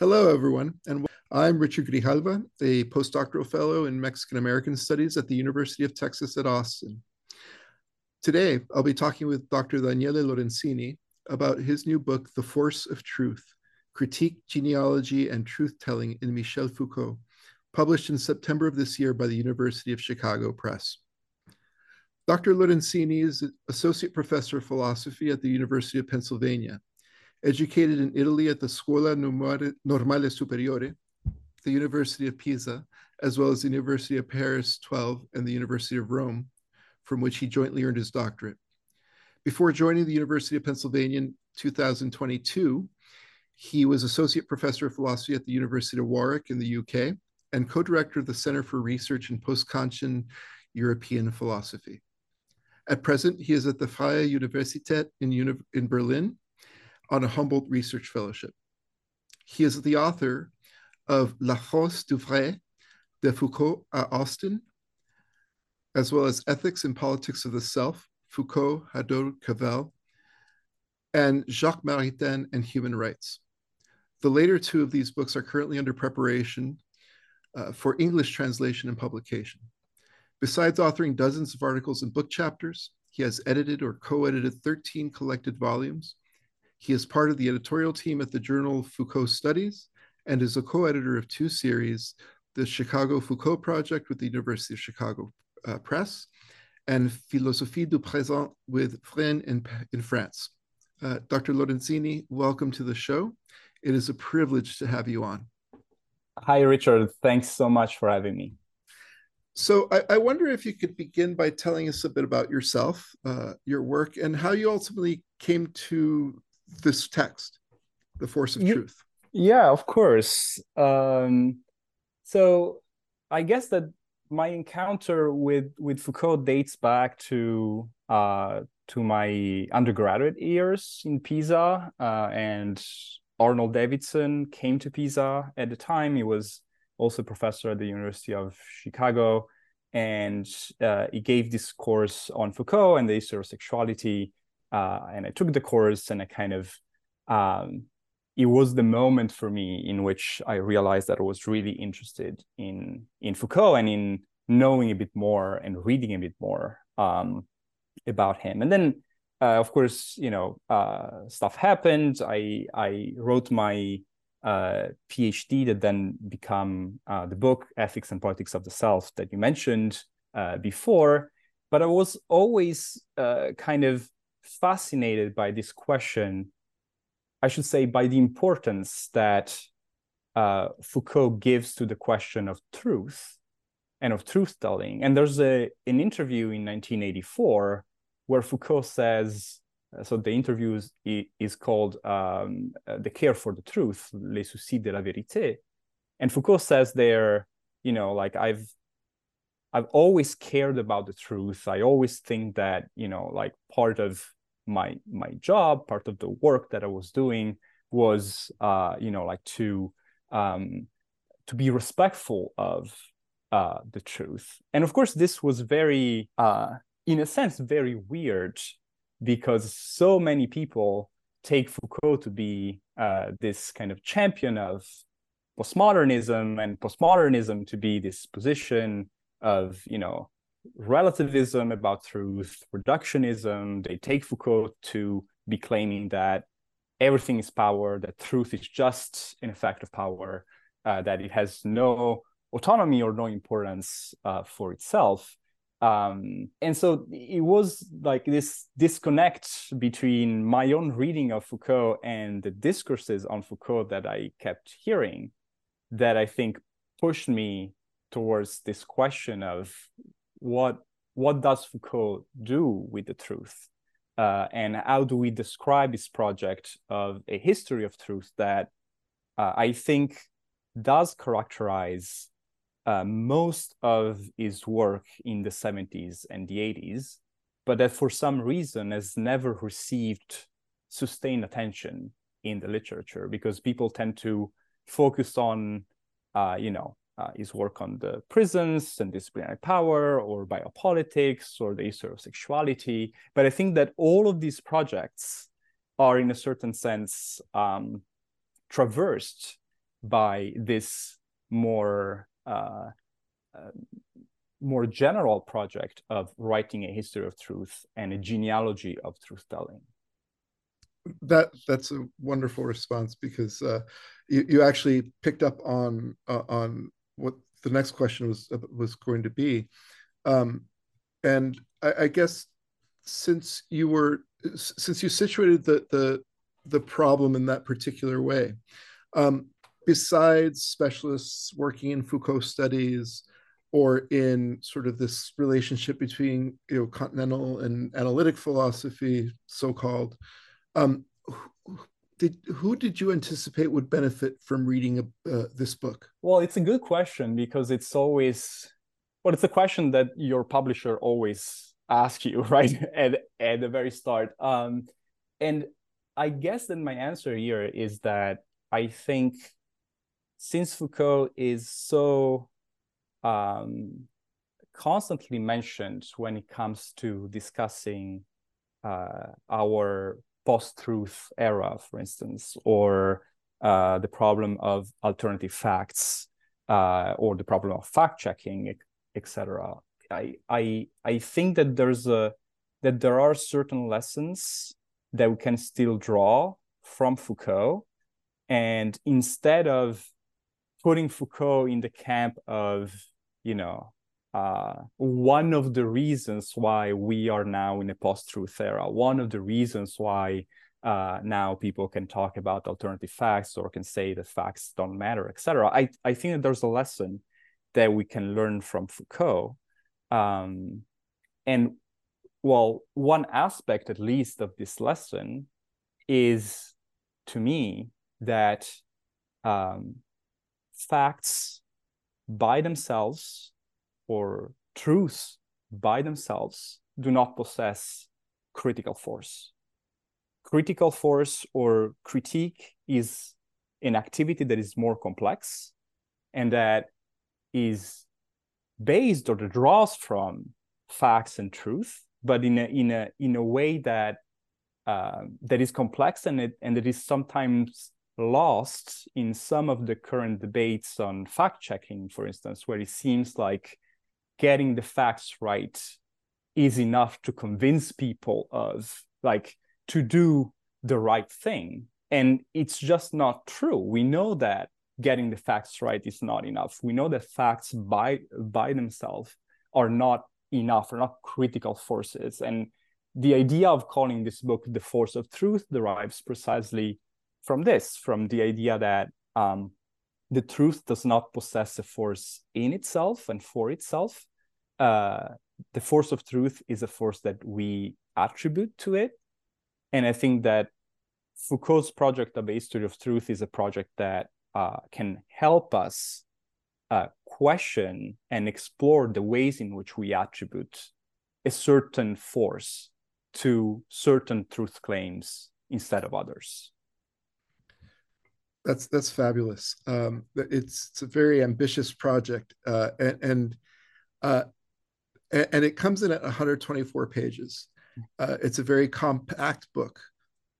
Hello, everyone, and I'm Richard Grijalva, a postdoctoral fellow in Mexican American Studies at the University of Texas at Austin. Today, I'll be talking with Dr. Daniele Lorenzini about his new book, The Force of Truth Critique, Genealogy, and Truth Telling in Michel Foucault, published in September of this year by the University of Chicago Press. Dr. Lorenzini is Associate Professor of Philosophy at the University of Pennsylvania educated in Italy at the Scuola Normale Superiore, the University of Pisa, as well as the University of Paris 12 and the University of Rome, from which he jointly earned his doctorate. Before joining the University of Pennsylvania in 2022, he was associate professor of philosophy at the University of Warwick in the UK and co director of the Center for Research in Post-Kantian European Philosophy. At present, he is at the Freie Universität in, in Berlin on a Humboldt Research Fellowship. He is the author of La Force du Vrai de Foucault à Austin, as well as Ethics and Politics of the Self, Foucault, Hadot, Cavell, and Jacques Maritain and Human Rights. The later two of these books are currently under preparation uh, for English translation and publication. Besides authoring dozens of articles and book chapters, he has edited or co edited 13 collected volumes, he is part of the editorial team at the journal Foucault Studies and is a co editor of two series the Chicago Foucault Project with the University of Chicago uh, Press and Philosophie du Présent with Vrin in, in France. Uh, Dr. Lorenzini, welcome to the show. It is a privilege to have you on. Hi, Richard. Thanks so much for having me. So, I, I wonder if you could begin by telling us a bit about yourself, uh, your work, and how you ultimately came to this text, The Force of you, Truth? Yeah, of course. Um, so I guess that my encounter with with Foucault dates back to uh, to my undergraduate years in Pisa, uh, and Arnold Davidson came to Pisa at the time. He was also a professor at the University of Chicago, and uh, he gave this course on Foucault and the history of sexuality uh, and I took the course and I kind of um, it was the moment for me in which I realized that I was really interested in in Foucault and in knowing a bit more and reading a bit more um, about him. And then, uh, of course, you know, uh, stuff happened. I I wrote my uh, PhD that then become uh, the book Ethics and Politics of the Self that you mentioned uh, before. But I was always uh, kind of fascinated by this question, I should say, by the importance that uh, Foucault gives to the question of truth and of truth telling. And there's a an interview in 1984 where Foucault says, uh, so the interview is, is called um, uh, "The Care for the Truth," "Les Soucis de la Vérité," and Foucault says there, you know, like I've I've always cared about the truth. I always think that, you know, like part of my my job, part of the work that I was doing was uh, you know like to um, to be respectful of uh, the truth. And of course, this was very, uh, in a sense, very weird because so many people take Foucault to be uh, this kind of champion of postmodernism and postmodernism to be this position of, you know, relativism about truth, reductionism. They take Foucault to be claiming that everything is power, that truth is just an effect of power, uh, that it has no autonomy or no importance uh, for itself. Um, and so it was like this disconnect between my own reading of Foucault and the discourses on Foucault that I kept hearing that I think pushed me towards this question of what what does Foucault do with the truth? Uh, and how do we describe this project of a history of truth that uh, I think does characterize uh, most of his work in the 70s and the 80s, but that for some reason has never received sustained attention in the literature because people tend to focus on, uh, you know, uh, his work on the prisons and disciplinary power or biopolitics or the issue of sexuality. But I think that all of these projects are, in a certain sense, um, traversed by this more uh, uh, more general project of writing a history of truth and a genealogy of truth telling that that's a wonderful response because uh, you, you actually picked up on uh, on what the next question was was going to be. Um, and I, I, guess since you were since you situated the the the problem in that particular way um, besides specialists working in Foucault studies or in sort of this relationship between you know continental and analytic philosophy, so-called, um, did who did you anticipate would benefit from reading uh, this book? Well, it's a good question because it's always well, it's a question that your publisher always asks you, right, at at the very start. Um, and I guess that my answer here is that I think since Foucault is so um, constantly mentioned when it comes to discussing uh, our post-truth era, for instance, or uh, the problem of alternative facts, uh, or the problem of fact-checking, etc. I, I I think that there's a that there are certain lessons that we can still draw from Foucault, and instead of putting Foucault in the camp of, you know, uh, one of the reasons why we are now in a post-truth era, one of the reasons why uh, now people can talk about alternative facts or can say that facts don't matter, etc. I, I think that there's a lesson that we can learn from Foucault. Um, and well, one aspect at least of this lesson is to me that um, facts by themselves or truths by themselves do not possess critical force. Critical force or critique is an activity that is more complex and that is based or draws from facts and truth, but in a in a in a way that uh, that is complex and it and it is sometimes lost in some of the current debates on fact checking, for instance, where it seems like getting the facts right is enough to convince people of like to do the right thing. And it's just not true. We know that getting the facts right is not enough. We know that facts by by themselves are not enough, are not critical forces. And the idea of calling this book the force of truth derives precisely from this, from the idea that um, the truth does not possess a force in itself and for itself. Uh, the force of truth is a force that we attribute to it. And I think that Foucault's project of a history of truth is a project that uh, can help us uh, question and explore the ways in which we attribute a certain force to certain truth claims instead of others. that's that's fabulous. Um, it's it's a very ambitious project, uh, and and, uh, and it comes in at 124 pages. Uh, it's a very compact book,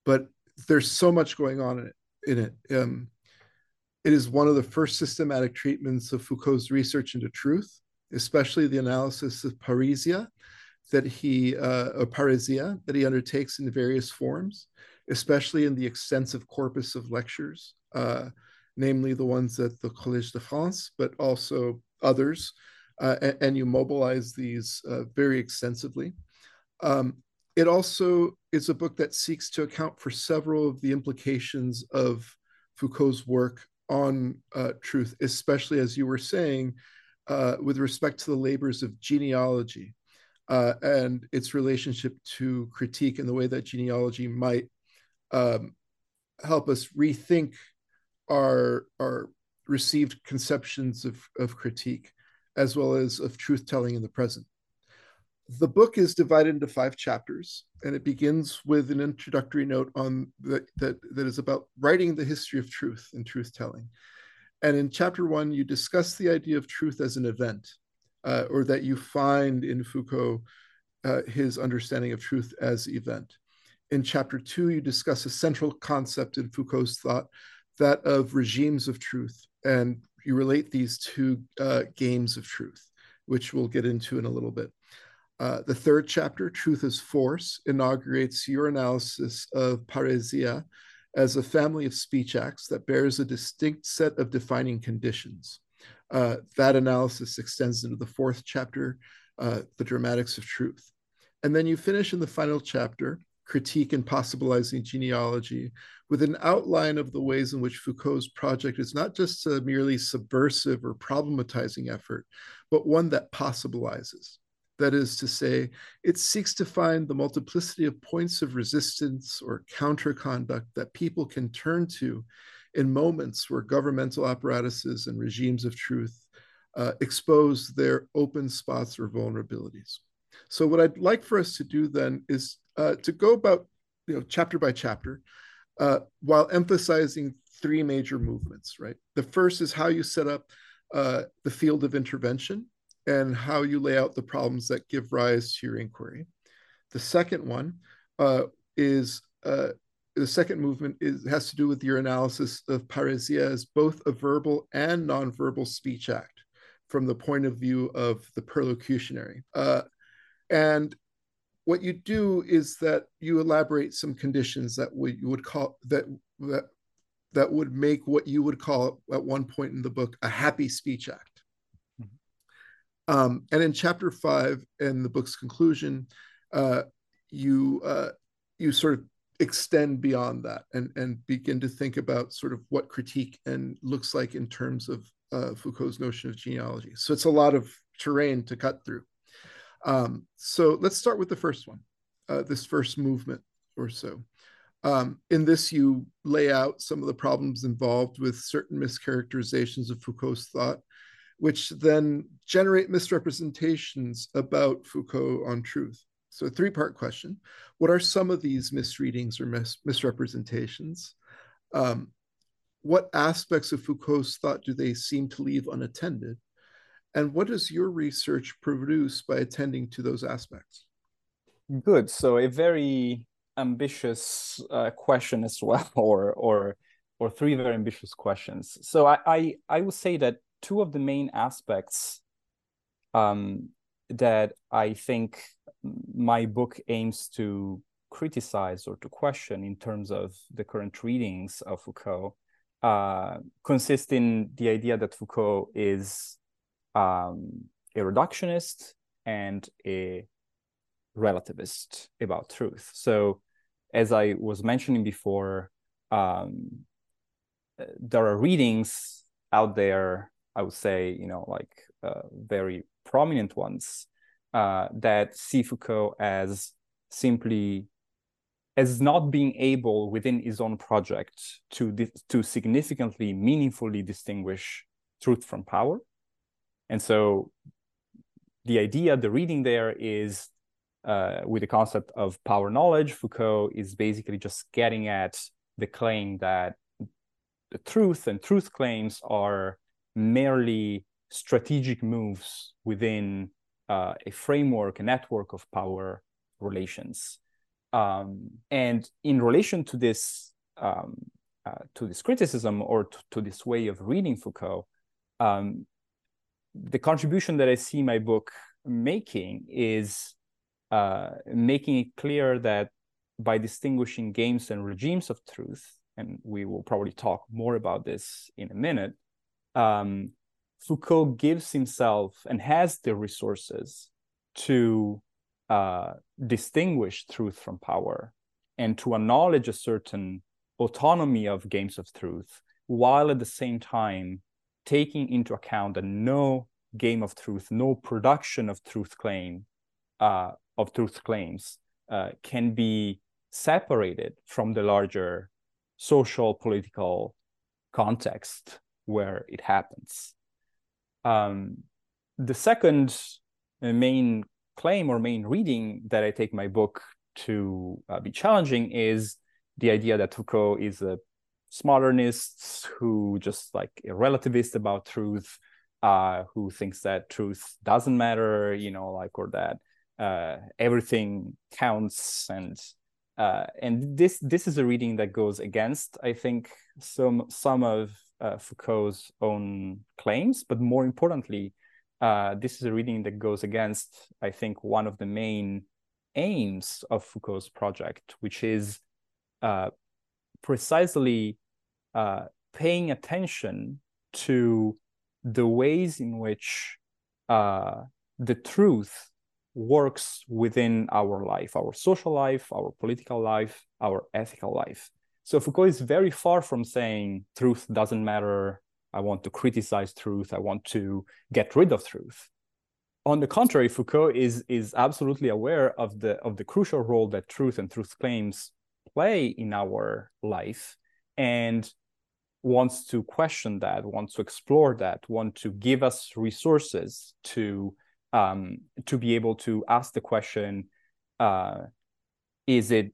but there's so much going on in it. In it, um, it is one of the first systematic treatments of Foucault's research into truth, especially the analysis of parrhesia that he uh, parrhesia that he undertakes in various forms, especially in the extensive corpus of lectures, uh, namely the ones at the Collège de France, but also others, and, and, you mobilize these uh, very extensively. Um, it also is a book that seeks to account for several of the implications of Foucault's work on uh, truth, especially as you were saying, uh, with respect to the labors of genealogy uh, and its relationship to critique and the way that genealogy might um, help us rethink our, our received conceptions of, of critique as well as of truth telling in the present. The book is divided into five chapters, and it begins with an introductory note on that, that, that is about writing the history of truth and truth telling. And in chapter one, you discuss the idea of truth as an event, uh, or that you find in Foucault uh, his understanding of truth as event. In chapter two, you discuss a central concept in Foucault's thought, that of regimes of truth, and you relate these two uh, games of truth, which we'll get into in a little bit. Uh, the third chapter, Truth is Force, inaugurates your analysis of parrhesia as a family of speech acts that bears a distinct set of defining conditions. Uh, that analysis extends into the fourth chapter, uh, The Dramatics of Truth. And then you finish in the final chapter, Critique and Possibilizing Genealogy, with an outline of the ways in which Foucault's project is not just a merely subversive or problematizing effort, but one that possibilizes. That is to say, it seeks to find the multiplicity of points of resistance or counterconduct that people can turn to in moments where governmental apparatuses and regimes of truth uh, expose their open spots or vulnerabilities. So, what I'd like for us to do then is uh, to go about, you know, chapter by chapter, uh, while emphasizing three major movements. Right. The first is how you set up uh, the field of intervention and how you lay out the problems that give rise to your inquiry. The second one uh, is uh, the second movement is, has to do with your analysis of parrhesia as both a verbal and nonverbal speech act from the point of view of the perlocutionary. Uh, and what you do is that you elaborate some conditions that we, you would call that that that would make what you would call at one point in the book a happy speech act um, and in chapter five, in the book's conclusion, uh, you uh, you sort of extend beyond that and and begin to think about sort of what critique and looks like in terms of uh, Foucault's notion of genealogy. So it's a lot of terrain to cut through. Um, so let's start with the first one, uh, this first movement or so. Um, in this, you lay out some of the problems involved with certain mischaracterizations of Foucault's thought which then generate misrepresentations about Foucault on truth. So, three part question What are some of these misreadings or mis- misrepresentations? Um, what aspects of Foucault's thought do they seem to leave unattended? And what does your research produce by attending to those aspects? Good. So, a very ambitious uh, question as well, or, or, or three very ambitious questions. So, I, I, I would say that two of the main aspects um, that I think my book aims to criticize or to question in terms of the current readings of Foucault uh, consist in the idea that Foucault is um, a reductionist and a relativist about truth. So, as I was mentioning before, um, there are readings out there I would say, you know, like uh, very prominent ones uh, that see Foucault as simply as not being able within his own project to to significantly, meaningfully distinguish truth from power, and so the idea, the reading there is uh, with the concept of power knowledge. Foucault is basically just getting at the claim that the truth and truth claims are merely strategic moves within uh, a framework, a network of power relations. Um, and in relation to this, um, uh, to this criticism or to, to, this way of reading Foucault, um, the contribution that I see my book making is uh, making it clear that by distinguishing games and regimes of truth, and we will probably talk more about this in a minute, um, Foucault gives himself and has the resources to uh, distinguish truth from power and to acknowledge a certain autonomy of games of truth, while at the same time taking into account that no game of truth, no production of truth claim uh, of truth claims uh, can be separated from the larger social political context where it happens. Um, the second uh, main claim or main reading that I take my book to uh, be challenging is the idea that Foucault is a modernist who just like a relativist about truth, uh, who thinks that truth doesn't matter, you know, like or that uh, everything counts. And uh, and this this is a reading that goes against I think some some of uh, Foucault's own claims, but more importantly, uh, this is a reading that goes against, I think, one of the main aims of Foucault's project, which is uh, precisely uh, paying attention to the ways in which uh, the truth works within our life, our social life, our political life, our ethical life. So Foucault is very far from saying truth doesn't matter, I want to criticize truth. I want to get rid of truth. On the contrary, Foucault is is absolutely aware of the of the crucial role that truth and truth claims play in our life, and wants to question that, wants to explore that, want to give us resources to um, to be able to ask the question: uh, Is it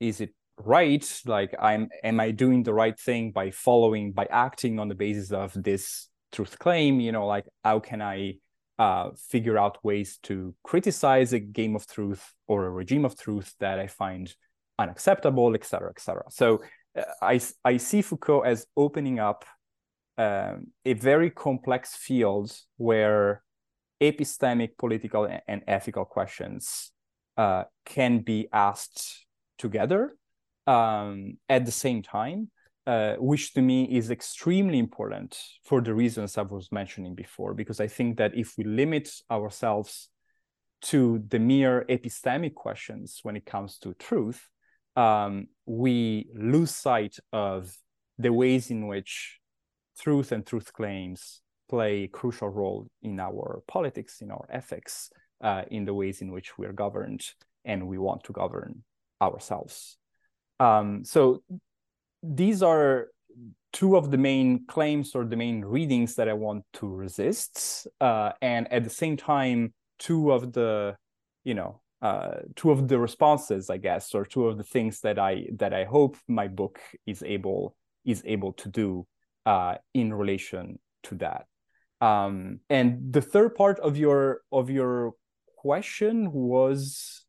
is it right? Like i'm am i doing the right thing by following by acting on the basis of this truth claim? You know like how can i uh, figure out ways to criticize a game of truth or a regime of truth that i find unacceptable et cetera et cetera. So i i see foucault as opening up um, a very complex field where epistemic political and ethical questions uh, can be asked together um, at the same time, uh, which to me is extremely important for the reasons I was mentioning before. Because I think that if we limit ourselves to the mere epistemic questions when it comes to truth, um, we lose sight of the ways in which truth and truth claims play a crucial role in our politics, in our ethics, uh, in the ways in which we are governed and we want to govern ourselves. Um, so these are two of the main claims or the main readings that I want to resist, uh, and at the same time, two of the, you know, uh, two of the responses, I guess, or two of the things that I that I hope my book is able is able to do uh, in relation to that. Um, and the third part of your of your question was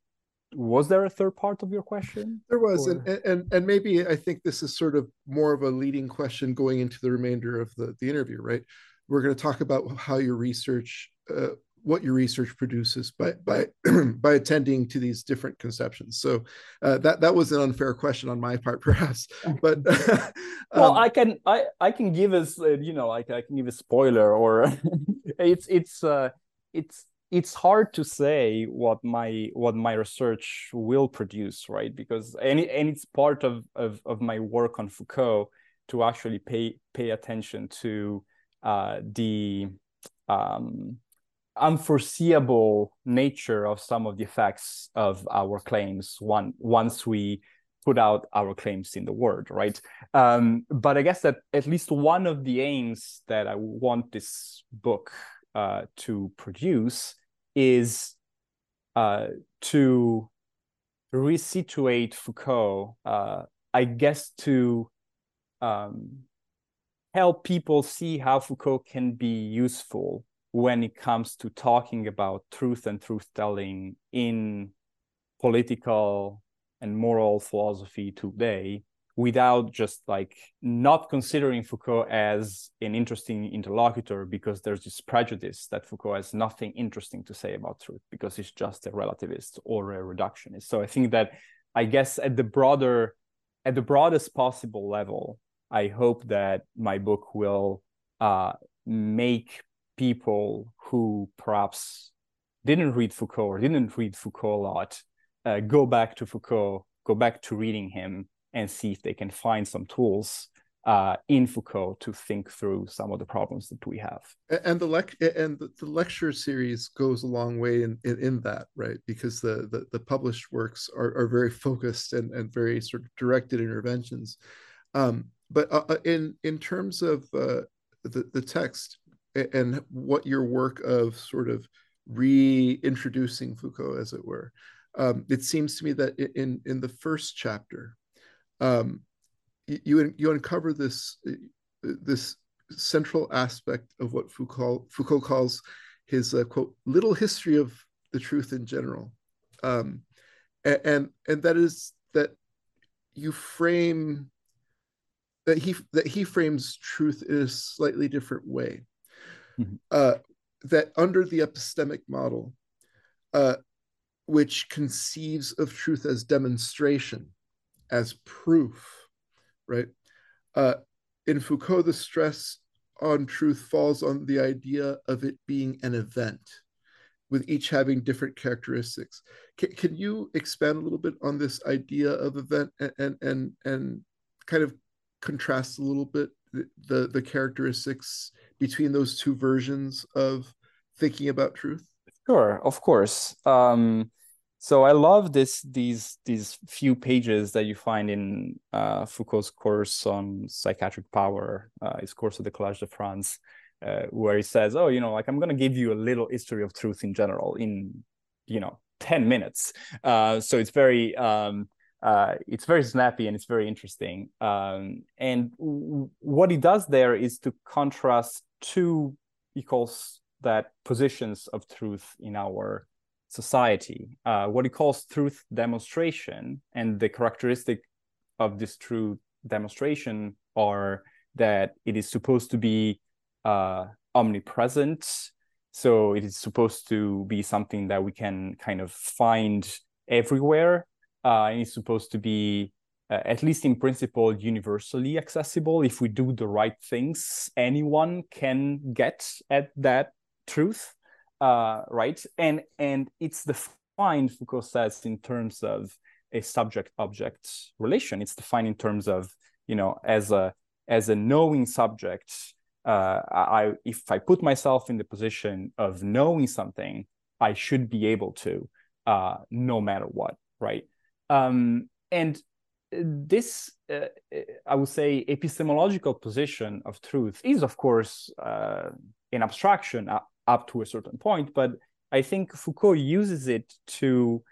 was there a third part of your question there was and, and and maybe i think this is sort of more of a leading question going into the remainder of the, the interview right we're going to talk about how your research uh, what your research produces by by by attending to these different conceptions. So uh, that that was an unfair question on my part perhaps but um, well i can i i can give us uh, you know like i can give a spoiler or it's it's uh it's it's hard to say what my what my research will produce right? Because and, and it's part of, of of my work on foucault to actually pay pay attention to uh, the um, unforeseeable nature of some of the effects of our claims one once we put out our claims in the world right? Um, but i guess that at least one of the aims that i want this book uh, to produce is uh, to resituate Foucault, uh, I guess, to um, help people see how Foucault can be useful when it comes to talking about truth and truth telling in political and moral philosophy today without just like not considering Foucault as an interesting interlocutor because there's this prejudice that Foucault has nothing interesting to say about truth because he's just a relativist or a reductionist. So I think that I guess at the broader at the broadest possible level, I hope that my book will uh, make people who perhaps didn't read Foucault or didn't read Foucault a lot uh, go back to Foucault, go back to reading him, and see if they can find some tools uh, in Foucault to think through some of the problems that we have. And the lec- and the, lecture series goes a long way in, in, in that, right? Because the, the, the published works are, are very focused and, and very sort of directed interventions. Um, but uh, uh in in terms of uh, the the text and what your work of sort of reintroducing Foucault, as it were, um, it seems to me that in in the first chapter, um, you you uncover this this central aspect of what Foucault Foucault calls his uh, quote little history of the truth in general, um, and, and and that is that you frame that he that he frames truth in a slightly different way. Mm-hmm. Uh, that under the epistemic model, uh, which conceives of truth as demonstration, as proof, right? Uh, in Foucault, the stress on truth falls on the idea of it being an event, with each having different characteristics. Can, can you expand a little bit on this idea of event and and and, and kind of contrast a little bit the the characteristics between those two versions of thinking about truth? Sure, of course. Um, so I love this these these few pages that you find in uh, Foucault's course on psychiatric power, uh, his course of the Collège de France, uh, where he says, "Oh, you know, like I'm going to give you a little history of truth in general in, you know, ten minutes." Uh, so it's very um, uh, it's very snappy and it's very interesting. Um, and w- what he does there is to contrast two, he calls that positions of truth in our society, uh, what he calls truth demonstration. And the characteristic of this truth demonstration are that it is supposed to be uh, omnipresent. So it is supposed to be something that we can kind of find everywhere. Uh, and it's supposed to be, uh, at least in principle, universally accessible. If we do the right things, anyone can get at that truth uh, right? And and it's defined, Foucault says, in terms of a subject-object relation. It's defined in terms of you know as a as a knowing subject. Uh, I if I put myself in the position of knowing something, I should be able to, uh, no matter what, right? Um, and this, uh, I would say, epistemological position of truth is, of course, uh, an abstraction up to a certain point. But I think Foucault uses it to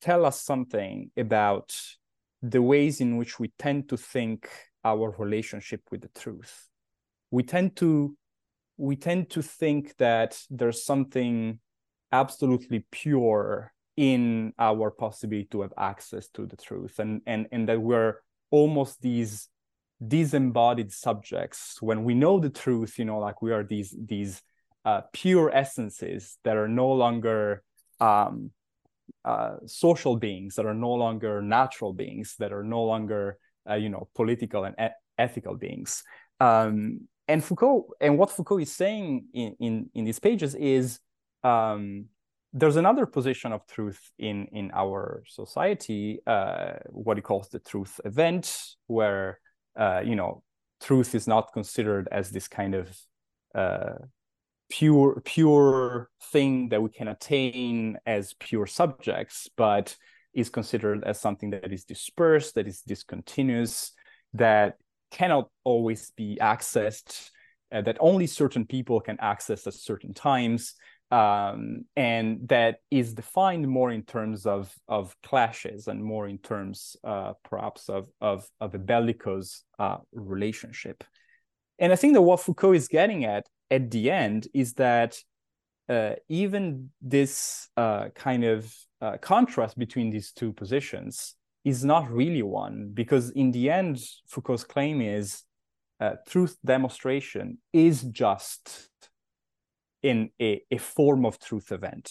tell us something about the ways in which we tend to think our relationship with the truth. We tend to we tend to think that there's something absolutely pure in our possibility to have access to the truth and and and that we're almost these disembodied subjects when we know the truth you know like we are these these uh, pure essences that are no longer um, uh, social beings, that are no longer natural beings, that are no longer uh, you know political and e- ethical beings. Um, and Foucault and what Foucault is saying in in, in these pages is um, there's another position of truth in in our society, uh, what he calls the truth event, where uh, you know truth is not considered as this kind of uh, pure pure thing that we can attain as pure subjects but is considered as something that is dispersed that is discontinuous that cannot always be accessed uh, that only certain people can access at certain times um, and that is defined more in terms of of clashes and more in terms uh, perhaps of of of a bellicose uh, relationship. And I think that what Foucault is getting at at the end is that uh, even this uh, kind of uh, contrast between these two positions is not really one, because in the end, Foucault's claim is uh, truth demonstration is just in a, a form of truth event,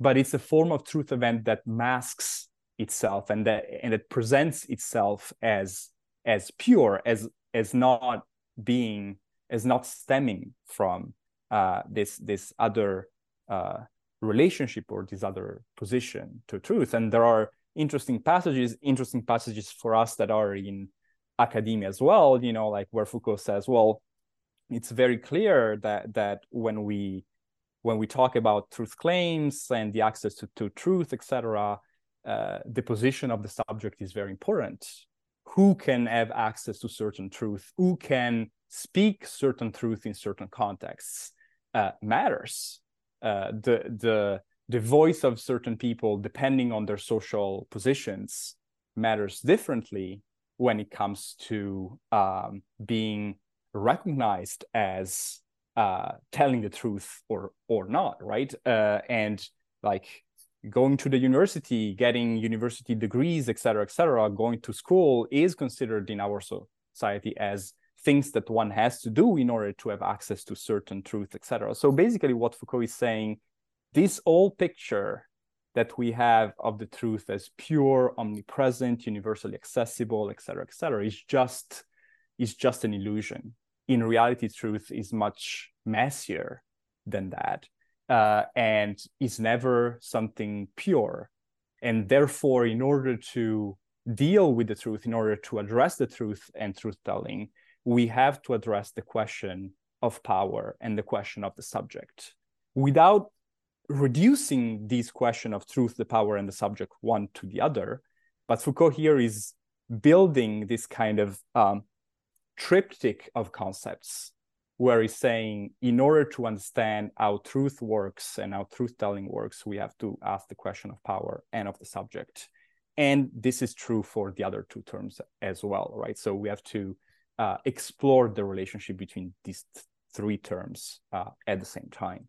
but it's a form of truth event that masks itself and that and it presents itself as as pure as as not being as not stemming from uh, this this other uh, relationship or this other position to truth. And there are interesting passages, interesting passages for us that are in academia as well. You know, like where Foucault says, well, it's very clear that that when we when we talk about truth claims and the access to, to truth, etc., uh, the position of the subject is very important. Who can have access to certain truth? Who can speak certain truth in certain contexts uh, matters. Uh, the the the voice of certain people, depending on their social positions, matters differently when it comes to um, being recognized as uh, telling the truth or or not, right? Uh, and like going to the university, getting university degrees, et cetera, et cetera, going to school is considered in our society as things that one has to do in order to have access to certain truth, etc. So basically, what Foucault is saying, this old picture that we have of the truth as pure, omnipresent, universally accessible, etc., etc., is just is just an illusion. In reality, truth is much messier than that, uh, and is never something pure. And therefore, in order to deal with the truth, in order to address the truth and truth telling, we have to address the question of power and the question of the subject without reducing these question of truth the power and the subject one to the other but foucault here is building this kind of um, triptych of concepts where he's saying in order to understand how truth works and how truth telling works we have to ask the question of power and of the subject and this is true for the other two terms as well right so we have to uh, explore the relationship between these th- three terms uh, at the same time.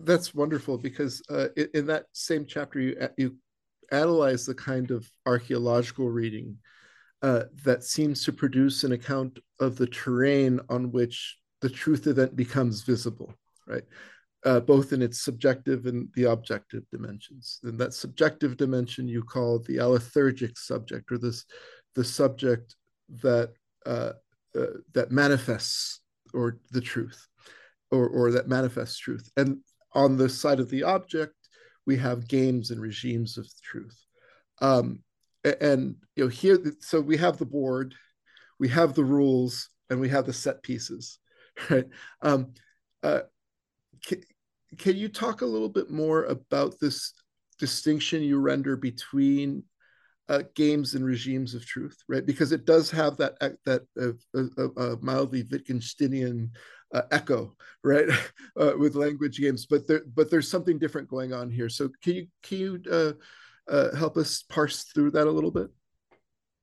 That's wonderful because uh, in, in, that same chapter, you you analyze the kind of archaeological reading uh, that seems to produce an account of the terrain on which the truth event becomes visible, right? Uh, both in its subjective and the objective dimensions. And that subjective dimension you call the alethurgic subject, or this the subject that uh, uh, that manifests or the truth, or or that manifests truth. And on the side of the object, we have games and regimes of truth. Um, and you know here, so we have the board, we have the rules, and we have the set pieces, right? Um, uh, can, can you talk a little bit more about this distinction you render between uh, games and regimes of truth, right? Because it does have that that uh, uh, uh mildly Wittgensteinian uh, echo, right, uh, with language games. But there, but there's something different going on here. So can you can you help us parse through that a little bit?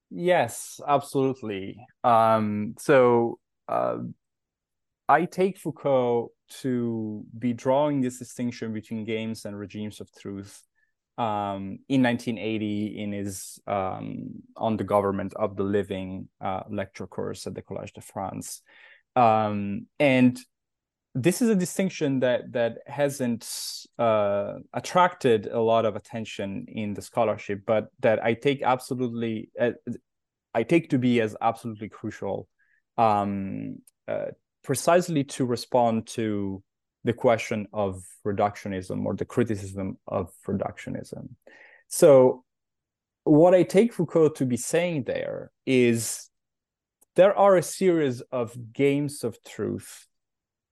Yes, absolutely. Um, so uh, I take Foucault to be drawing this distinction between games and regimes of truth um, in 1980 in his um, on the government of the living uh, lecture course at the Collège de France, um, and this is a distinction that that hasn't uh, attracted a lot of attention in the scholarship, but that I take absolutely uh, I take to be as absolutely crucial, um, uh, precisely to respond to the question of reductionism or the criticism of reductionism. So, what I take Foucault to be saying there is there are a series of games of truth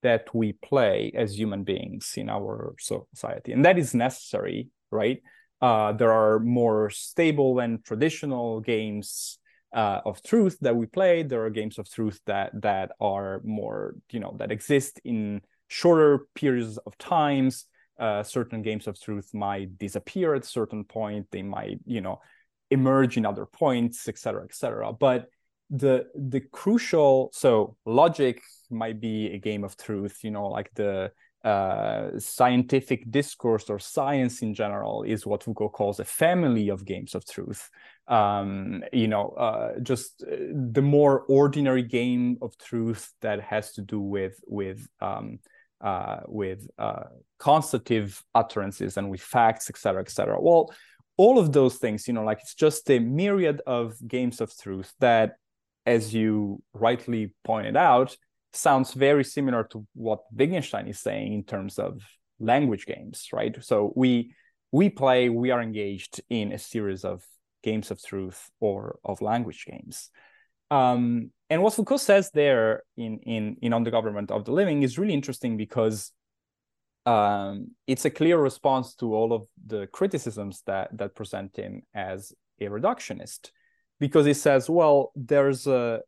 that we play as human beings in our society, and that is necessary, right? Uh, there are more stable and traditional games uh, of truth that we play. There are games of truth that that are more, you know, that exist in shorter periods of times uh, certain games of truth might disappear at certain point they might you know emerge in other points etc cetera, etc cetera. but the the crucial so logic might be a game of truth you know like the uh, scientific discourse or science in general is what Foucault calls a family of games of truth. Um, you know, uh, just uh, the more ordinary game of truth that has to do with with um, uh, with uh, constative utterances and with facts, et cetera, et cetera. Well, all of those things, you know, like it's just a myriad of games of truth that, as you rightly pointed out, sounds very similar to what Wittgenstein is saying in terms of language games, right? So we we play, we are engaged in a series of games of truth or of language games. Um, and what Foucault says there in in in On the Government of the Living is really interesting because um, it's a clear response to all of the criticisms that that present him as a reductionist, because he says, well, there's a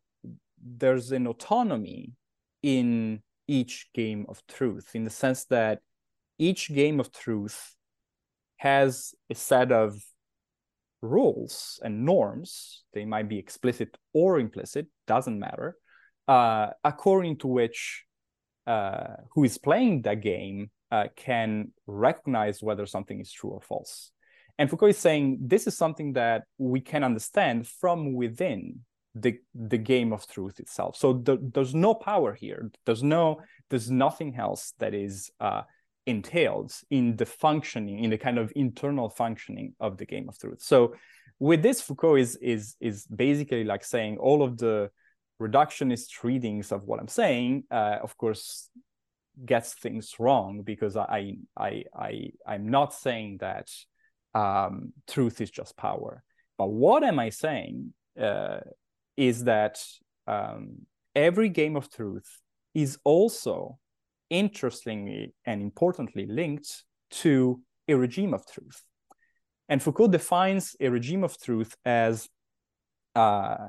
there's an autonomy in each game of truth in the sense that each game of truth has a set of rules and norms. They might be explicit or implicit doesn't matter uh, according to which uh, who is playing that game uh, can recognize whether something is true or false and foucault is saying this is something that we can understand from within the the game of truth itself. So the, there's no power here. There's no there's nothing else that is uh, entailed in the functioning in the kind of internal functioning of the game of truth. So with this foucault is is is basically like saying all of the reductionist readings of what i'm saying uh, of course gets things wrong because i i i i'm not saying that um, truth is just power but what am i saying uh, is that um, every game of truth is also interestingly and importantly linked to a regime of truth. And Foucault defines a regime of truth as uh,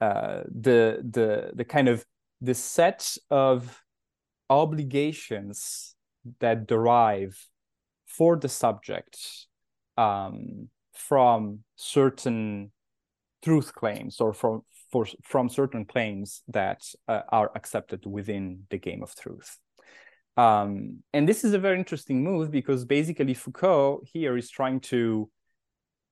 uh, the, the, the kind of the set of obligations that derive for the subject um, from certain truth claims or from for, from certain claims that uh, are accepted within the game of truth. Um, and this is a very interesting move because basically Foucault here is trying to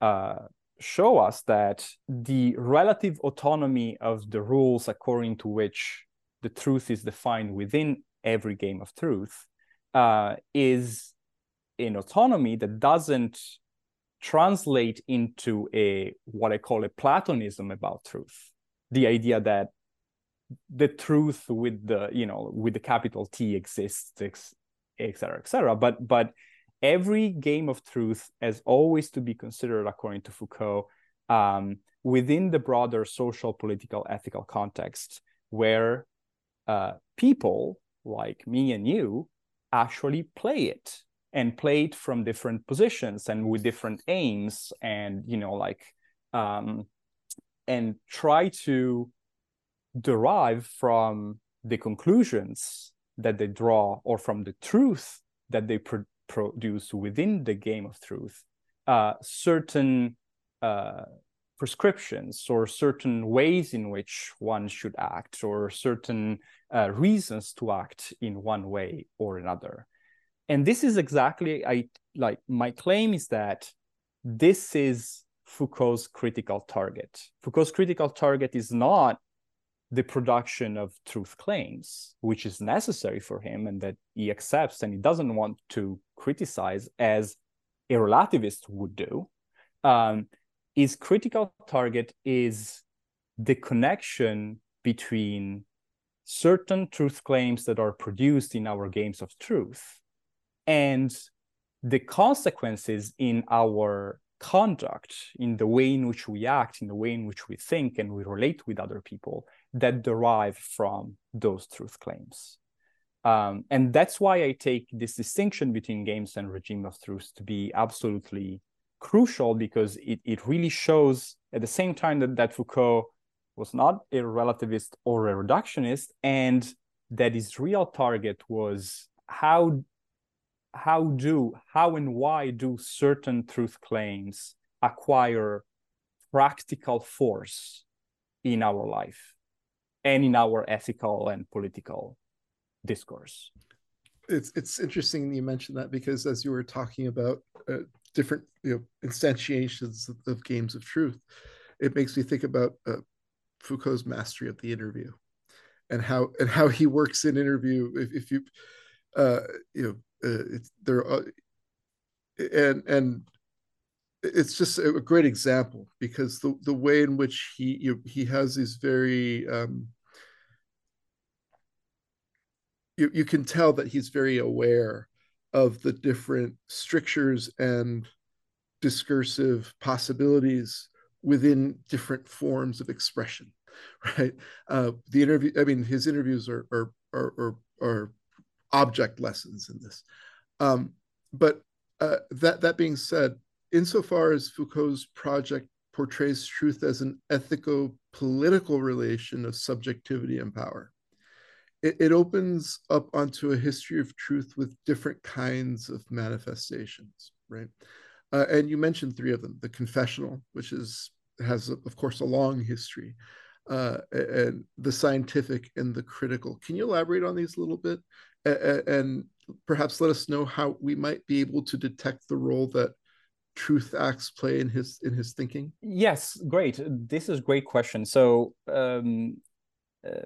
uh, show us that the relative autonomy of the rules according to which the truth is defined within every game of truth uh, is an autonomy that doesn't translate into a what I call a Platonism about truth the idea that the truth with the you know with the capital T exists, et cetera, et cetera. But but every game of truth has always to be considered, according to Foucault, um, within the broader social, political, ethical context, where uh, people like me and you actually play it and play it from different positions and with different aims and you know like um, and try to derive from the conclusions that they draw or from the truth that they pro- produce within the game of truth uh, certain uh, prescriptions or certain ways in which one should act or certain uh, reasons to act in one way or another and this is exactly i like my claim is that this is Foucault's critical target. Foucault's critical target is not the production of truth claims, which is necessary for him and that he accepts and he doesn't want to criticize as a relativist would do. Um, his critical target is the connection between certain truth claims that are produced in our games of truth and the consequences in our conduct, in the way in which we act, in the way in which we think and we relate with other people that derive from those truth claims. Um, and that's why I take this distinction between games and regime of truth to be absolutely crucial because it, it really shows at the same time that, that Foucault was not a relativist or a reductionist and that his real target was how how do how and why do certain truth claims acquire practical force in our life and in our ethical and political discourse. It's it's interesting you mentioned that because as you were talking about uh, different you know instantiations of, of, games of truth, it makes me think about uh, Foucault's mastery of the interview, and how and how he works in interview. If, if you uh, you know uh, there uh, and and it's just a great example because the the way in which he you he has these very um, you, you can tell that he's very aware of the different strictures and discursive possibilities within different forms of expression right? Uh, the interview i mean his interviews are are are, are, are object lessons in this um, but uh, that that being said insofar as foucault's project portrays truth as an ethico-political relation of subjectivity and power it, it opens up onto a history of truth with different kinds of manifestations, right? Uh, and you mentioned three of them: the confessional, which is has, of course, a long history, uh, and the scientific and the critical. Can you elaborate on these a little bit, and perhaps let us know how we might be able to detect the role that truth acts play in his in his thinking? Yes, great. This is a great question. So. Um, uh,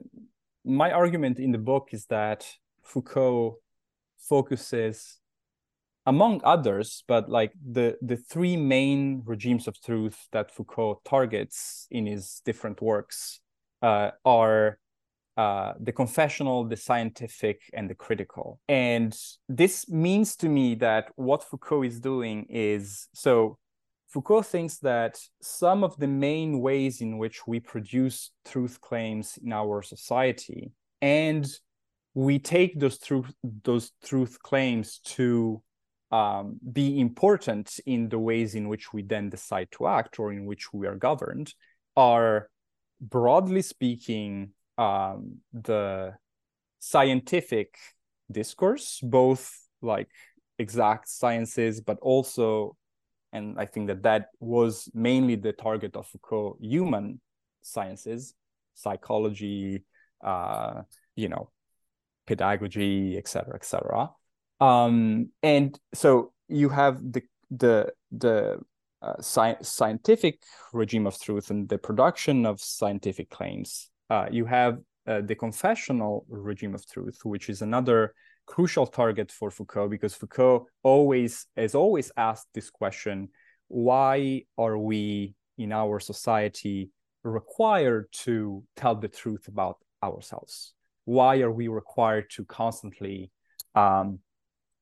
my argument in the book is that Foucault focuses among others but like the the three main regimes of truth that Foucault targets in his different works uh, are uh, the confessional, the scientific, and the critical. And this means to me that what Foucault is doing is so Foucault thinks that some of the main ways in which we produce truth claims in our society and we take those truth those truth claims to um, be important in the ways in which we then decide to act or in which we are governed are broadly speaking um, the scientific discourse both like exact sciences but also and I think that that was mainly the target of Foucault, human sciences, psychology, uh, you know, pedagogy, etc., etc. Um, and so you have the the the uh, sci- scientific regime of truth and the production of scientific claims. Uh, you have uh, the confessional regime of truth, which is another crucial target for Foucault because Foucault always has always asked this question why are we in our society required to tell the truth about ourselves why are we required to constantly um,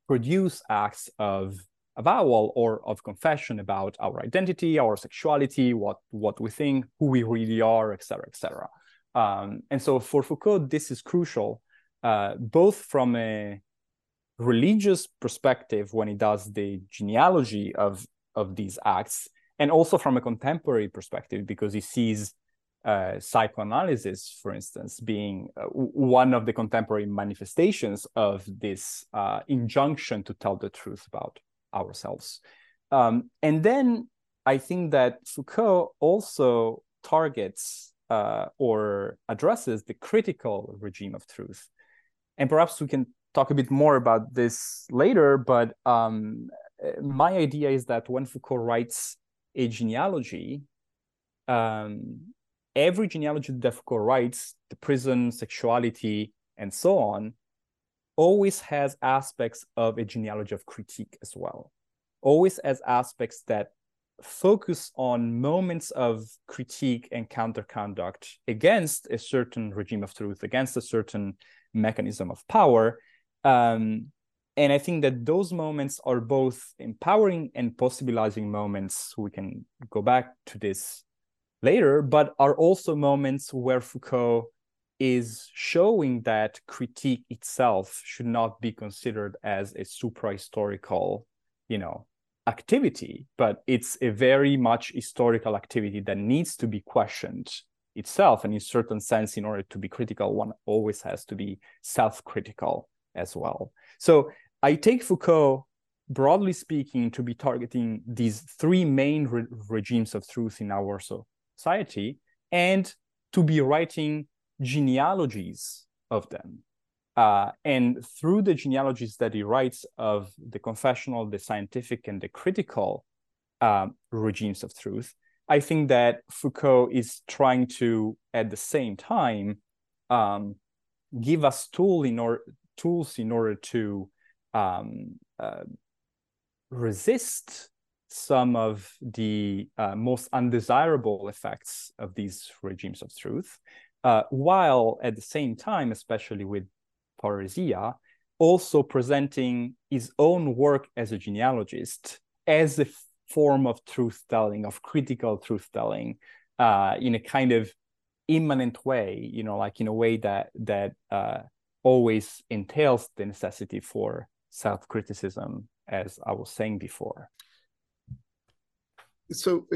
produce acts of avowal or of confession about our identity our sexuality what what we think who we really are etc etc um, and so for foucault this is crucial uh, both from a religious perspective when he does the genealogy of of these acts and also from a contemporary perspective because he sees uh, psychoanalysis for instance being uh, one of the contemporary manifestations of this uh, injunction to tell the truth about ourselves. Um, and then i think that foucault also targets uh, or addresses the critical regime of truth. And perhaps we can talk a bit more about this later, but um, my idea is that when Foucault writes a genealogy, um, every genealogy Foucault writes, the prison, sexuality, and so on, always has aspects of a genealogy of critique as well. Always has aspects that focus on moments of critique and counterconduct against a certain regime of truth, against a certain mechanism of power, um, and I think that those moments are both empowering and possibilizing moments. We can go back to this later, but are also moments where Foucault is showing that critique itself should not be considered as a supra-historical, you know, activity, but it's a very much historical activity that needs to be questioned itself. And in certain sense, in order to be critical, one always has to be self-critical as well. So I take Foucault, broadly speaking, to be targeting these three main re- regimes of truth in our society and to be writing genealogies of them. Uh, and through the genealogies that he writes of the confessional, the scientific, and the critical um, regimes of truth, I think that Foucault is trying to, at the same time, um, give us tool in or, tools in order to um, uh, resist some of the uh, most undesirable effects of these regimes of truth, uh, while at the same time, especially with Parrhesia, also presenting his own work as a genealogist as a form of truth telling, of critical truth telling, uh, in a kind of immanent way, you know, like in a way that that uh, always entails the necessity for self criticism, as I was saying before. So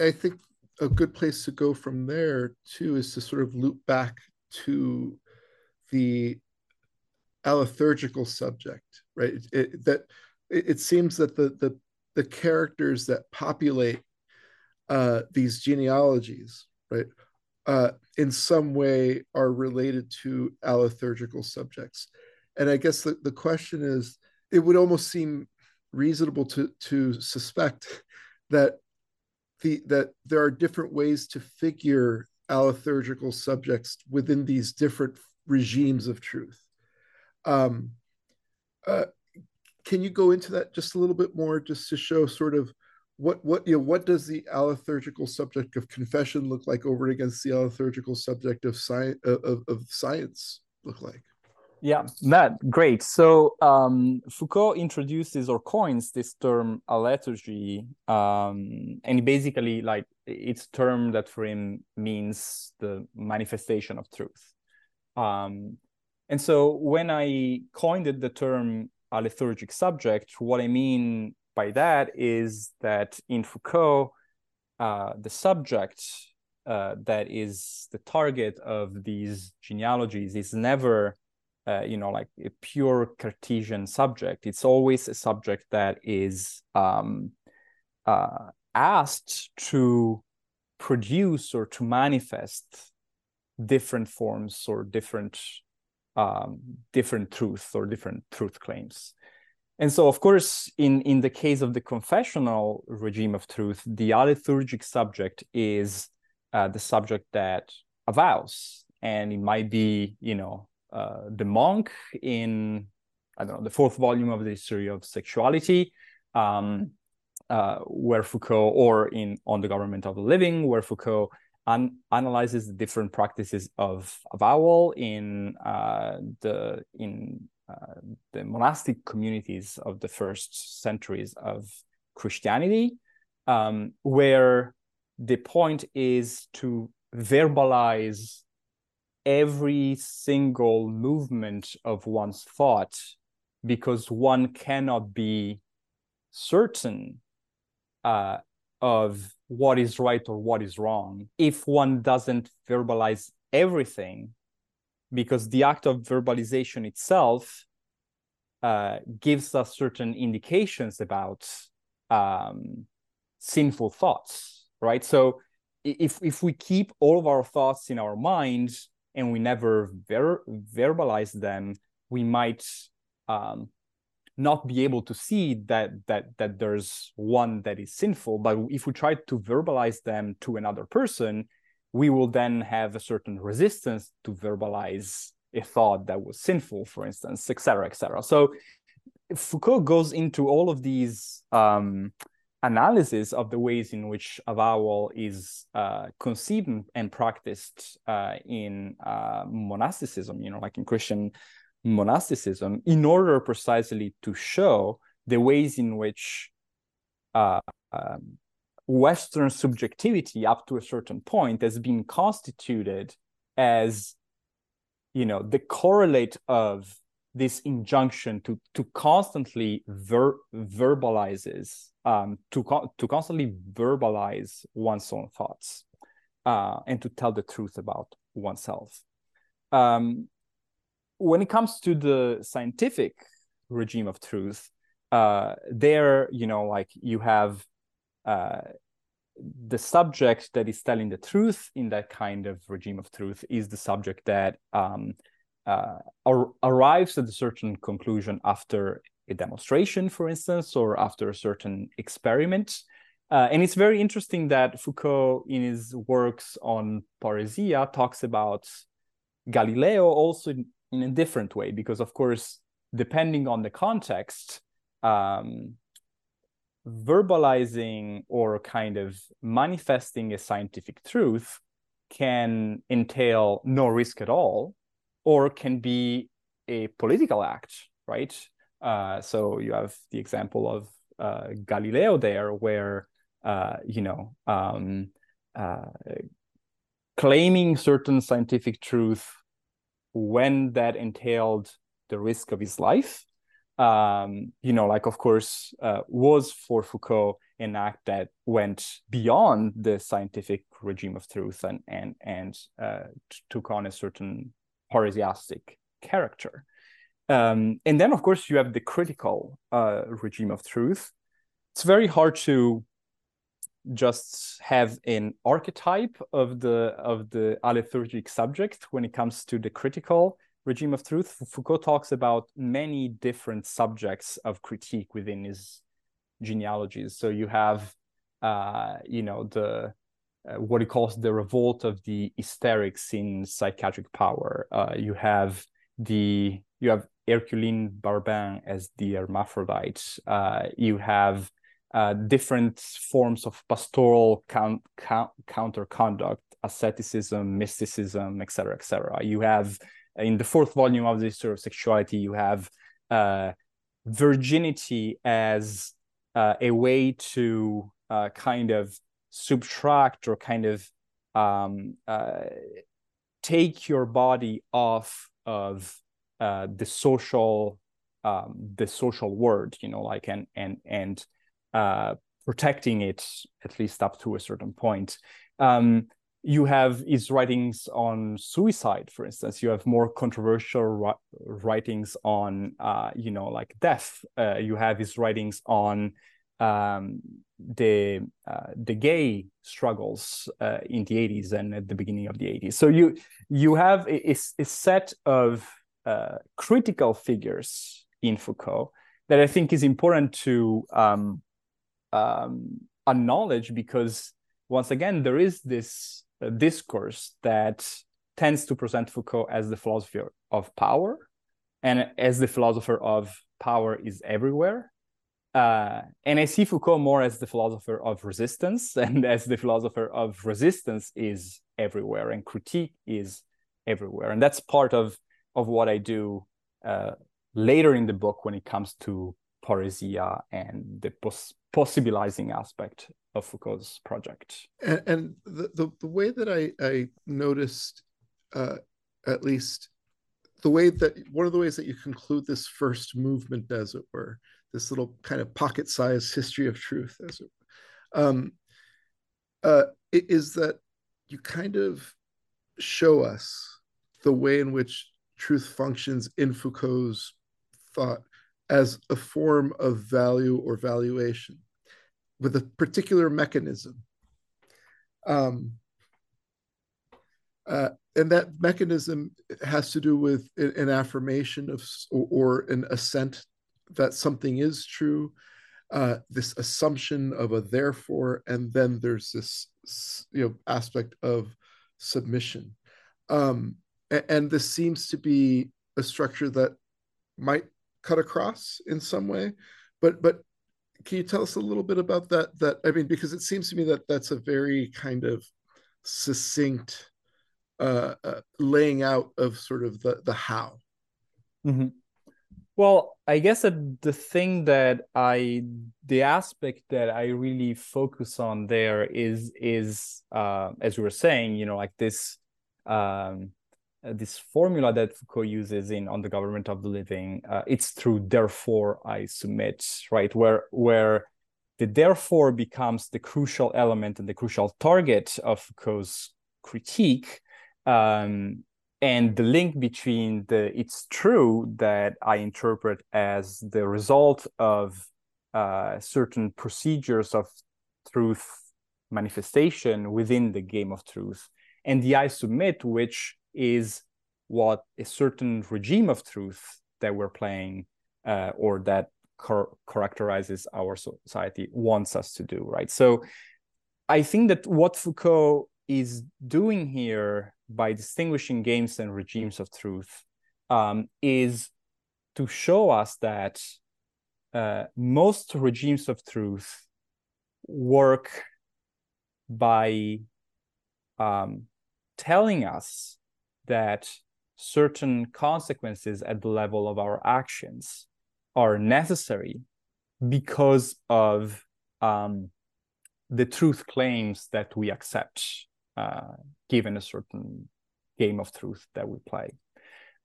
I think a good place to go from there too is to sort of loop back to the alethurgical subject, right? It, it, that it, it, seems that the the the characters that populate uh, these genealogies, right, uh, in some way are related to alethurgical subjects. And I guess the, the question is, it would almost seem reasonable to to suspect that the that there are different ways to figure alethurgical subjects within these different regimes of truth. Um, uh, can you go into that just a little bit more, just to show sort of what what you know what does the alethurgical subject of confession look like over against the allothurgical subject of science of, of science look like? Yeah, that great. So um, Foucault introduces or coins this term alethurgy, um, and basically, like it's term that for him means the manifestation of truth. Um, and so when I coined the term alethurgic subject, what I mean by that is that in Foucault, uh, the subject uh, that is the target of these genealogies is never uh, you know, like a pure Cartesian subject. It's always a subject that is um, uh, asked to produce or to manifest different forms or different um, different truth or different truth claims. And so, of course, in, in the case of the confessional regime of truth, the alethurgic subject is uh, the subject that avows, and it might be, you know, uh, the monk in I don't know the fourth volume of the history of sexuality, um, uh, where Foucault, or in On the Government of the Living, where Foucault an- analyzes the different practices of avowal in uh, the in uh, the monastic communities of the first centuries of Christianity, um, where the point is to verbalize every single movement of one's thought because one cannot be certain uh, of what is right or what is wrong. If one doesn't verbalize everything because the act of verbalization itself uh, gives us certain indications about um, sinful thoughts right? So if if we keep all of our thoughts in our minds and we never ver- verbalize them, we might um, not be able to see that that that there's one that is sinful. But if we try to verbalize them to another person, we will then have a certain resistance to verbalize a thought that was sinful, for instance, etc., etc. So Foucault goes into all of these um, analysis of the ways in which avowal is uh, conceived and practiced uh, in uh, monasticism, you know, like in Christian monasticism, in order precisely to show the ways in which uh, um, Western subjectivity, up to a certain point, has been constituted as, you know, the correlate of this injunction to to constantly ver- verbalizes um, to co- to constantly verbalize one's own thoughts uh, and to tell the truth about oneself. Um, when it comes to the scientific regime of truth, uh, there you know like you have uh, the subject that is telling the truth in that kind of regime of truth is the subject that um, uh, ar- arrives at a certain conclusion after a demonstration, for instance, or after a certain experiment. Uh, and it's very interesting that Foucault, in his works on parrhesia, talks about Galileo also in, in a different way, because, of course, depending on the context, um, verbalizing or kind of manifesting a scientific truth can entail no risk at all or can be a political act right? Uh, so you have the example of uh, galileo there where uh, you know um, uh, claiming certain scientific truth when that entailed the risk of his life. Um, you know, like of course, uh, was for Foucault an act that went beyond the scientific regime of truth and and and uh, took on a certain parrhesiastic character. Um, and then, of course, you have the critical uh, regime of truth. It's very hard to just have an archetype of the of the alethurgic subject when it comes to the critical regime of truth, Foucault talks about many different subjects of critique within his genealogies. So you have, uh, you know, the uh, what he calls the revolt of the hysterics in psychiatric power. Uh, you have the you have Herculine Barbin as the hermaphrodite. Uh, you have uh, different forms of pastoral count, count, counter conduct, asceticism, mysticism, etc., etc. You have in the fourth volume of the history of sexuality, you have uh, virginity as uh, a way to kind of subtract or kind of um, uh, take your body off of uh, the social um, the social world, you know, like and and and uh, protecting it at least up to a certain point. Um, you have his writings on suicide, for instance. You have more controversial writings on, uh, you know, like death. Uh, you have his writings on um, the uh, the gay struggles uh, in the 80s and at the beginning of the 80s. So you you have a, a set of uh, critical figures in Foucault that I think is important to um, um, acknowledge because once again there is this discourse that tends to present Foucault as the philosopher of power and as the philosopher of power is everywhere. Uh, and I see Foucault more as the philosopher of resistance and as the philosopher of resistance is everywhere and critique is everywhere. And that's part of, of what I do uh, later in the book when it comes to parrhesia and the pos- possibilizing aspect of Foucault's project. And, and the, the, the, way that I, I noticed, uh, at least the way that one of the ways that you conclude this first movement, as it were, this little kind of pocket sized history of truth, as it um, uh, is that you kind of show us the way in which truth functions in Foucault's thought as a form of value or valuation with a particular mechanism. Um, uh, and that mechanism has to do with an affirmation of or, or an assent that something is true, uh, this assumption of a therefore, and then there's this you know aspect of submission. Um, and, and this seems to be a structure that might cut across in some way, but but can you tell us a little bit about that that i mean because it seems to me that that's a very kind of succinct uh, uh laying out of sort of the the how mm-hmm. Well i guess that the thing that i the aspect that i really focus on there is is uh as we were saying you know like this um this formula that Foucault uses in on the government of the living, uh, it's through therefore I submit, right? Where where the therefore becomes the crucial element and the crucial target of Foucault's critique. Um, and the link between the it's true that I interpret as the result of uh, certain procedures of truth manifestation within the game of truth, and the I submit, which is what a certain regime of truth that we're playing uh, or that char- characterizes our society wants us to do, right? So I think that what Foucault is doing here by distinguishing games and regimes of truth um, is to show us that uh, most regimes of truth work by um, telling us that certain consequences at the level of our actions are necessary because of um, the truth claims that we accept uh, given a certain game of truth that we play.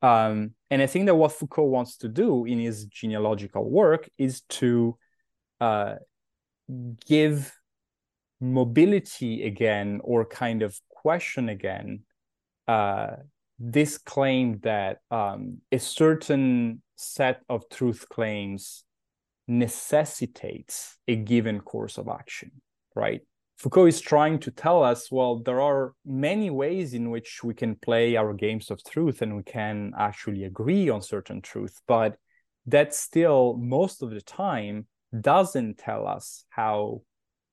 Um, and I think that what Foucault wants to do in his genealogical work is to uh, give mobility again or kind of question again uh, this claim that um, a certain set of truth claims necessitates a given course of action, right? Foucault is trying to tell us well, there are many ways in which we can play our games of truth and we can actually agree on certain truth, but that still, most of the time, doesn't tell us how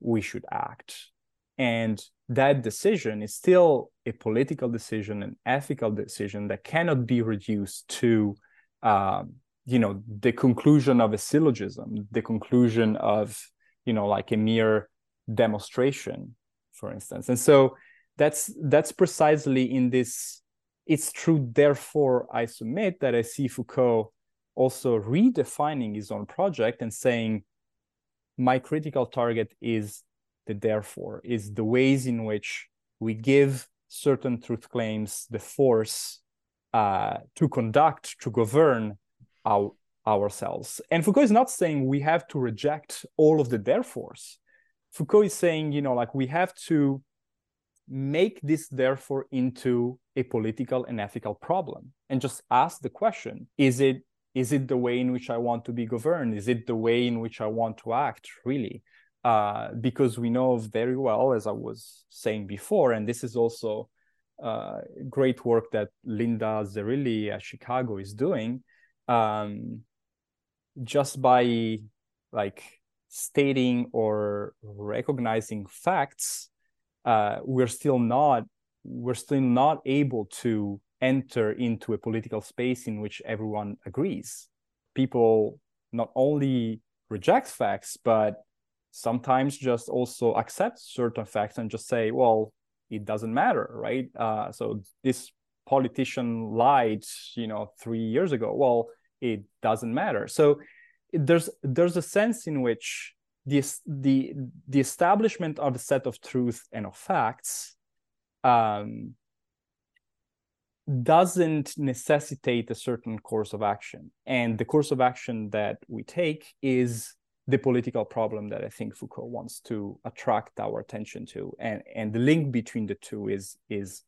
we should act. And that decision is still a political decision, an ethical decision that cannot be reduced to, um, you know, the conclusion of a syllogism, the conclusion of, you know, like a mere demonstration for instance. And so that's that's precisely in this it's true therefore i submit that i see foucault also redefining his own project and saying my critical target is the therefore is the ways in which we give certain truth claims the force uh, to conduct to govern our, ourselves. And foucault is not saying we have to reject all of the therefores Foucault is saying, you know, like we have to make this therefore into a political and ethical problem and just ask the question is it is it the way in which i want to be governed? Is it the way in which i want to act really? Uh, because we know very well as i was saying before and this is also uh, great work that linda zerilli at chicago is doing um, just by like stating or recognizing facts, uh, we're still not we're still not able to enter into a political space in which everyone agrees. People not only reject facts, but sometimes just also accept certain facts and just say, well, it doesn't matter, right? Uh, so this politician lied, you know, three years ago. Well, it doesn't matter. So there's there's a sense in which the the the establishment of a set of truth and of facts um, doesn't necessitate a certain course of action, and the course of action that we take is the political problem that I think Foucault wants to attract our attention to, and and the link between the two is is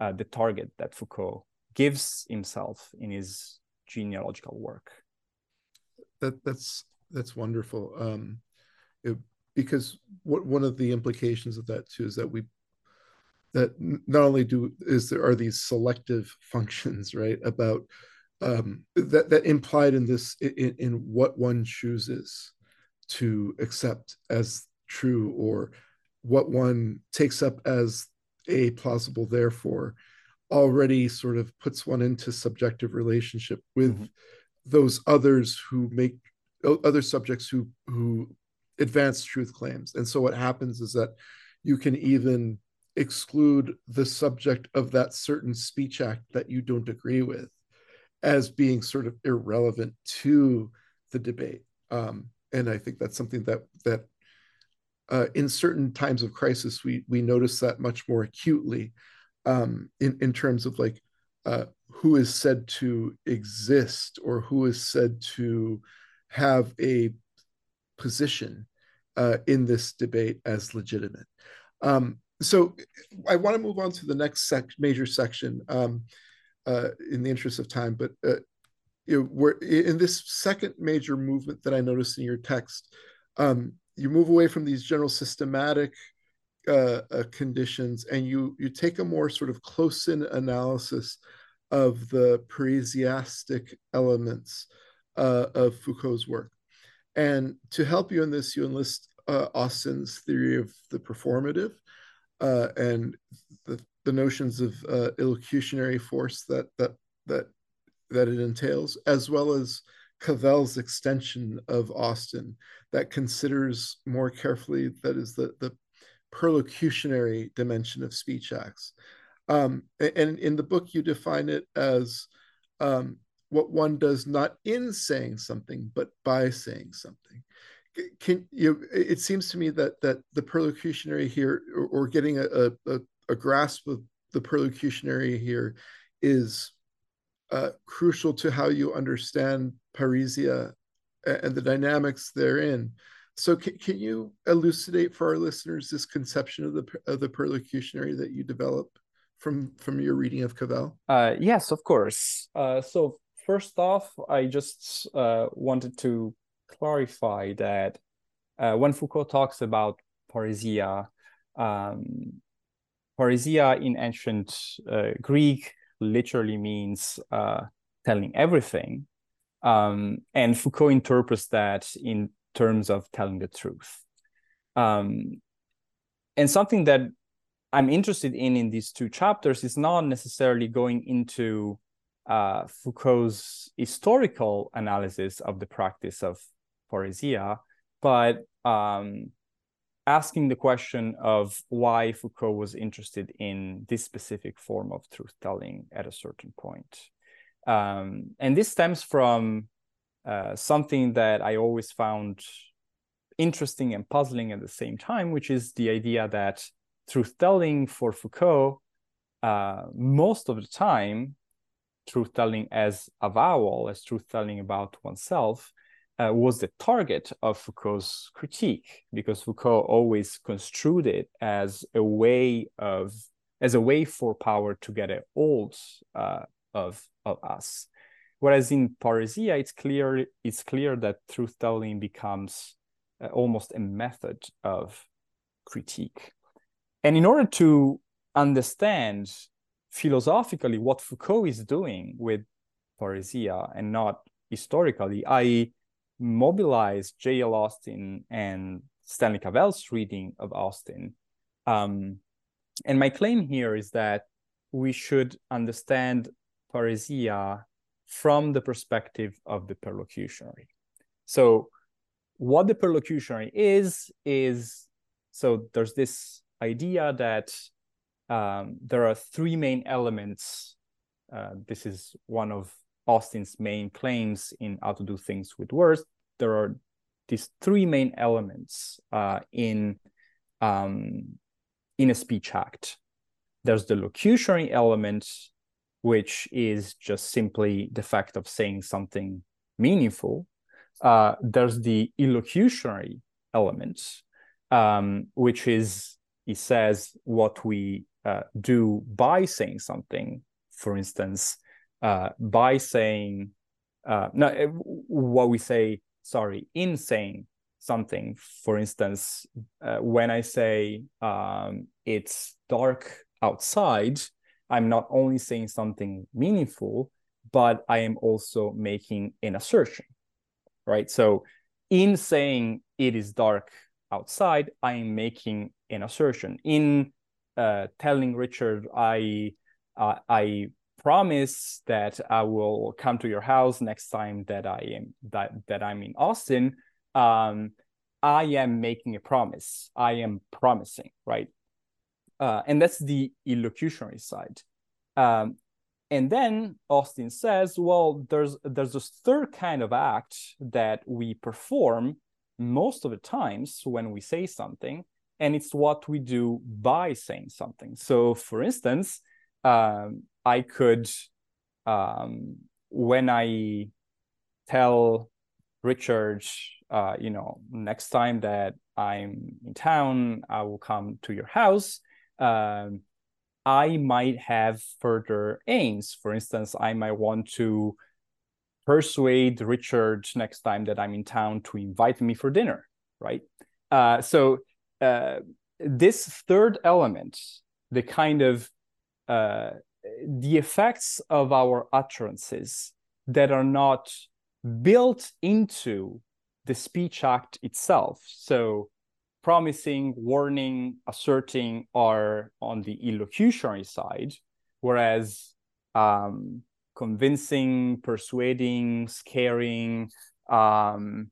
uh, the target that Foucault gives himself in his genealogical work that that's that's wonderful. Um, it, because what one of the implications of that too is that we that not only do is there are these selective functions right about um, that that implied in this in, in what one chooses to accept as true or what one takes up as a plausible therefore already sort of puts one into subjective relationship with mm-hmm those others who make other subjects who who advance truth claims. And so what happens is that you can even exclude the subject of that certain speech act that you don't agree with as being sort of irrelevant to the debate. Um, and i think that's something that that uh, in certain times of crisis we we notice that much more acutely um, in in terms of like uh, who is said to exist or who is said to have a position uh, in this debate as legitimate. Um, so I want to move on to the next sec- major section um, uh, in the interest of time, but uh, in this second major movement that I noticed in your text. Um, you move away from these general systematic uh, uh, conditions and you you take a more sort of close-in analysis of the parrhesiastic elements uh, of Foucault's work. And to help you in this, you enlist uh, Austin's theory of the performative uh, and the, the notions of uh, illocutionary force that that that that it entails, as well as Cavell's extension of Austin that considers more carefully that is the the perlocutionary dimension of speech acts. Um, and in the book, you define it as um, what one does not in saying something, but by saying something. Can you? It seems to me that that the perlocutionary here, or, or getting a, a, a, grasp of the perlocutionary here, is uh, crucial to how you understand parrhesia and the dynamics therein. So can, can you elucidate for our listeners this conception of the of the perlocutionary that you develop from from your reading of Cavell? Uh, yes, of course. Uh, so first off, I just uh, wanted to clarify that uh, when Foucault talks about parrhesia, um, parrhesia in ancient uh, Greek literally means uh, telling everything. Um, and Foucault interprets that in terms of telling the truth. Um, and something that I'm interested in in these two chapters is not necessarily going into uh, Foucault's historical analysis of the practice of parrhesia, but um, asking the question of why Foucault was interested in this specific form of truth telling at a certain point. Um, and this stems from uh, something that I always found interesting and puzzling at the same time, which is the idea that truth telling for Foucault, uh, most of the time, truth telling as avowal, as truth telling about oneself, uh, was the target of Foucault's critique, because Foucault always construed it as a way of as a way for power to get a hold uh, of of us. Whereas in parrhesia, it's clear it's clear that truth telling becomes uh, almost a method of critique. And in order to understand philosophically what Foucault is doing with parrhesia and not historically, I mobilized J.L. Austin and Stanley Cavell's reading of Austin. Um, and my claim here is that we should understand parrhesia from the perspective of the perlocutionary. So, what the perlocutionary is, is so there's this idea that um, there are three main elements. Uh, this is one of Austin's main claims in How to Do Things with Words. There are these three main elements uh, in um, in a speech act. There's the locutionary element, which is just simply the fact of saying something meaningful. Uh, there's the illocutionary element, um, which is, he says, what we uh, do by saying something. For instance, uh, by saying, uh, no, uh, what we say, sorry, in saying something. For instance, uh, when I say um, it's dark outside, I'm not only saying something meaningful, but I am also making an assertion, right? So, in saying it is dark outside, I am making an assertion. In uh, telling Richard, I uh, I promise that I will come to your house next time that I am that that I'm in Austin. Um, I am making a promise. I am promising, right? Uh, and that's the illocutionary side. Um, and then Austin says, well, there's there's this third kind of act that we perform most of the times when we say something, and it's what we do by saying something. So, for instance, um, I could, um, when I tell Richard, uh, you know, next time that I'm in town, I will come to your house um, I might have further aims. For instance, I might want to persuade Richard next time that I'm in town to invite me for dinner, right? Uh, so uh, this third element, the kind of uh, the effects of our utterances that are not built into the speech act itself. So, promising, warning, asserting are on the illocutionary side, whereas um, convincing, persuading, scaring, um,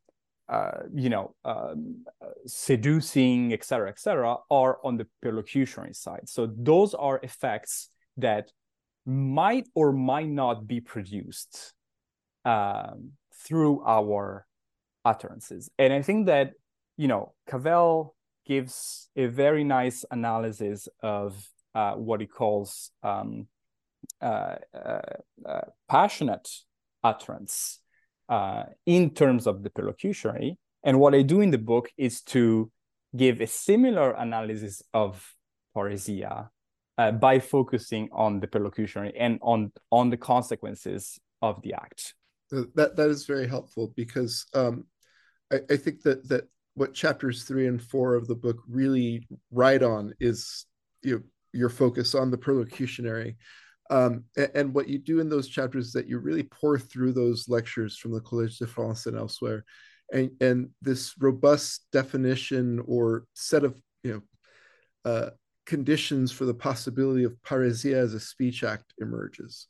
uh, you know, um, seducing, etc., etc., are on the perlocutionary side. So those are effects that might or might not be produced um, through our utterances. And I think that, you know, Cavell gives a very nice analysis of uh, what he calls um, uh, uh, uh passionate utterance uh, in terms of the perlocutionary. And what I do in the book is to give a similar analysis of parrhesia uh, by focusing on the perlocutionary and on on the consequences of the act. That that is very helpful because um, I, I think that that what chapters three and four of the book really write on is you know, your focus on the perlocutionary. Um, and, and, what you do in those chapters is that you really pore through those lectures from the Collège de France and elsewhere, and, and this robust definition or set of you know uh, conditions for the possibility of parrhesia as a speech act emerges,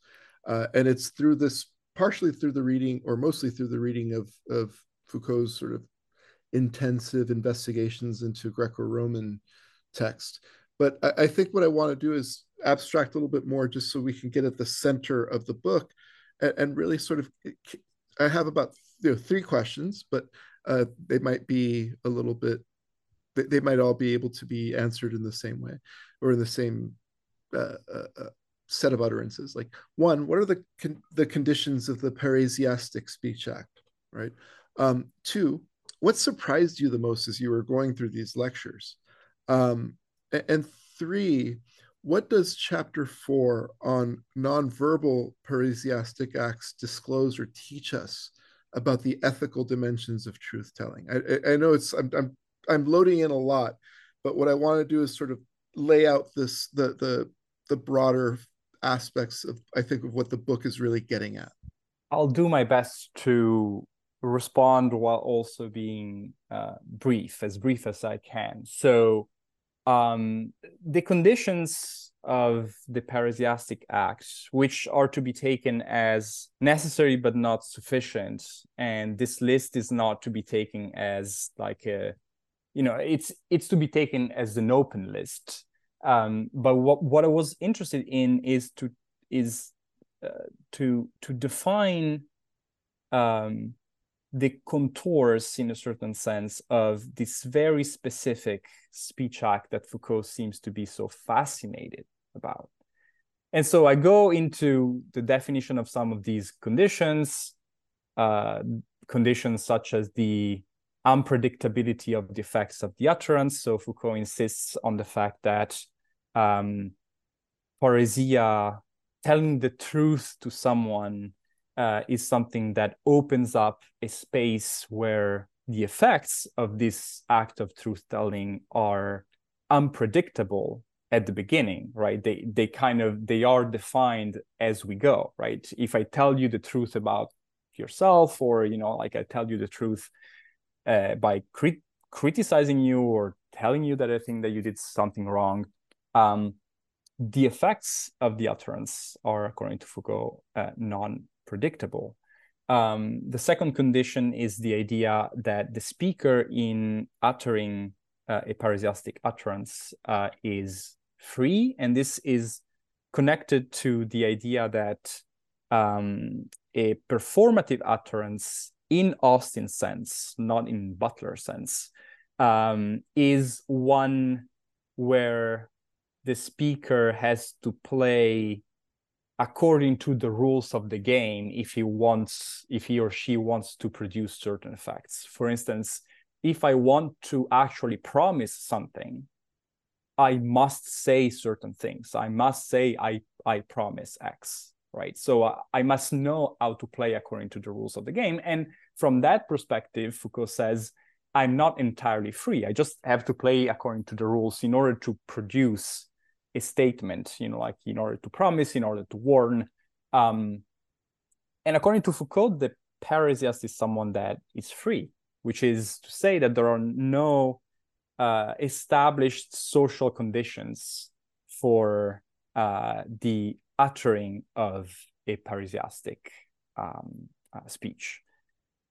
uh, and it's through this partially through the reading or mostly through the reading of of Foucault's sort of intensive investigations into Greco-Roman text. But I, I think what I want to do is abstract a little bit more just so we can get at the center of the book and, and really sort of i have about you know, three questions but uh, they might be a little bit they might all be able to be answered in the same way or in the same uh, uh, uh, set of utterances like one what are the con- the conditions of the parrhesiastic speech act right um, two what surprised you the most as you were going through these lectures um, and, three what does chapter four on nonverbal parrhesiastic acts disclose or teach us about the ethical dimensions of truth telling? I, I, know it's I'm, I'm I'm loading in a lot, but what I want to do is sort of lay out this the the the broader aspects of I think of what the book is really getting at. I'll do my best to respond while also being uh, brief, as brief as I can. So um, the conditions of the parrhesiastic act, which are to be taken as necessary but not sufficient, and this list is not to be taken as like a, you know, it's it's to be taken as an open list. Um, but what what I was interested in is to is uh, to to define um, the contours in a certain sense of this very specific speech act that Foucault seems to be so fascinated about. And so I go into the definition of some of these conditions, uh, conditions such as the unpredictability of the effects of the utterance. So Foucault insists on the fact that um, parrhesia, telling the truth to someone, uh, is something that opens up a space where the effects of this act of truth telling are unpredictable at the beginning right? They they kind of they are defined as we go right? If i tell you the truth about yourself or you know like i tell you the truth uh, by crit- criticizing you or telling you that i think that you did something wrong um, the effects of the utterance are according to foucault uh, non predictable. Um, the second condition is the idea that the speaker, in uttering uh, a parrhesiastic utterance, uh, is free, and this is connected to the idea that um, a performative utterance, in Austin's sense, not in Butler's sense, um, is one where the speaker has to play according to the rules of the game if he wants if he or she wants to produce certain facts for instance if i want to actually promise something i must say certain things. I must say i i promise x right? So uh, i must know how to play according to the rules of the game. And from that perspective foucault says I'm not entirely free. I just have to play according to the rules in order to produce a statement, you know, like in order to promise, in order to warn. Um, and according to Foucault, the parrhesiast is someone that is free, which is to say that there are no uh, established social conditions for uh, the uttering of a parrhesiastic um, uh, speech.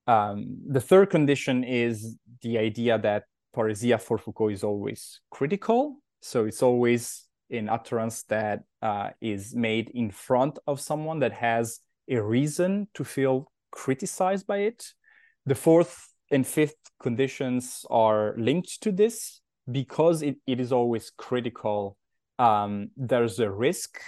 Um, the third condition is the idea that parrhesia for Foucault is always critical. So it's always an utterance that uh, is made in front of someone that has a reason to feel criticized by it. The fourth and fifth conditions are linked to this because it, it is always critical. Um, there's a risk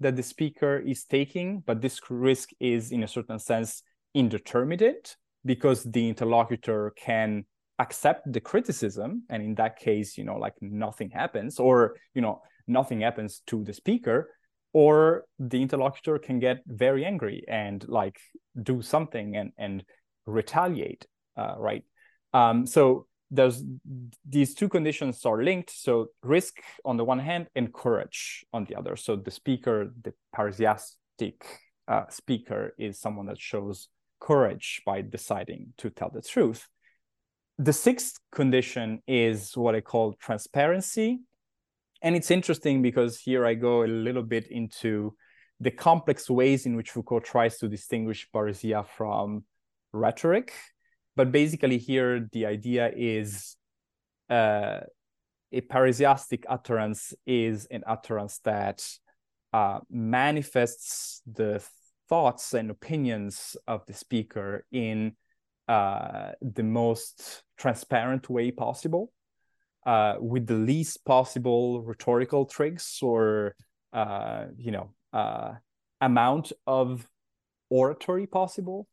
that the speaker is taking, but this risk is, in a certain sense, indeterminate because the interlocutor can accept the criticism and in that case you know like nothing happens or you know nothing happens to the speaker or the interlocutor can get very angry and like do something and and retaliate uh, right? Um, so there's these two conditions are linked. So risk on the one hand and courage on the other. So the speaker the parrhesiastic uh, speaker is someone that shows courage by deciding to tell the truth the sixth condition is what i call transparency and it's interesting because here I go a little bit into the complex ways in which Foucault tries to distinguish parrhesia from rhetoric. But basically, here the idea is uh, a parrhesiastic utterance is an utterance that uh, manifests the thoughts and opinions of the speaker in uh, the most transparent way possible uh, with the least possible rhetorical tricks or uh, you know uh, amount of oratory possible.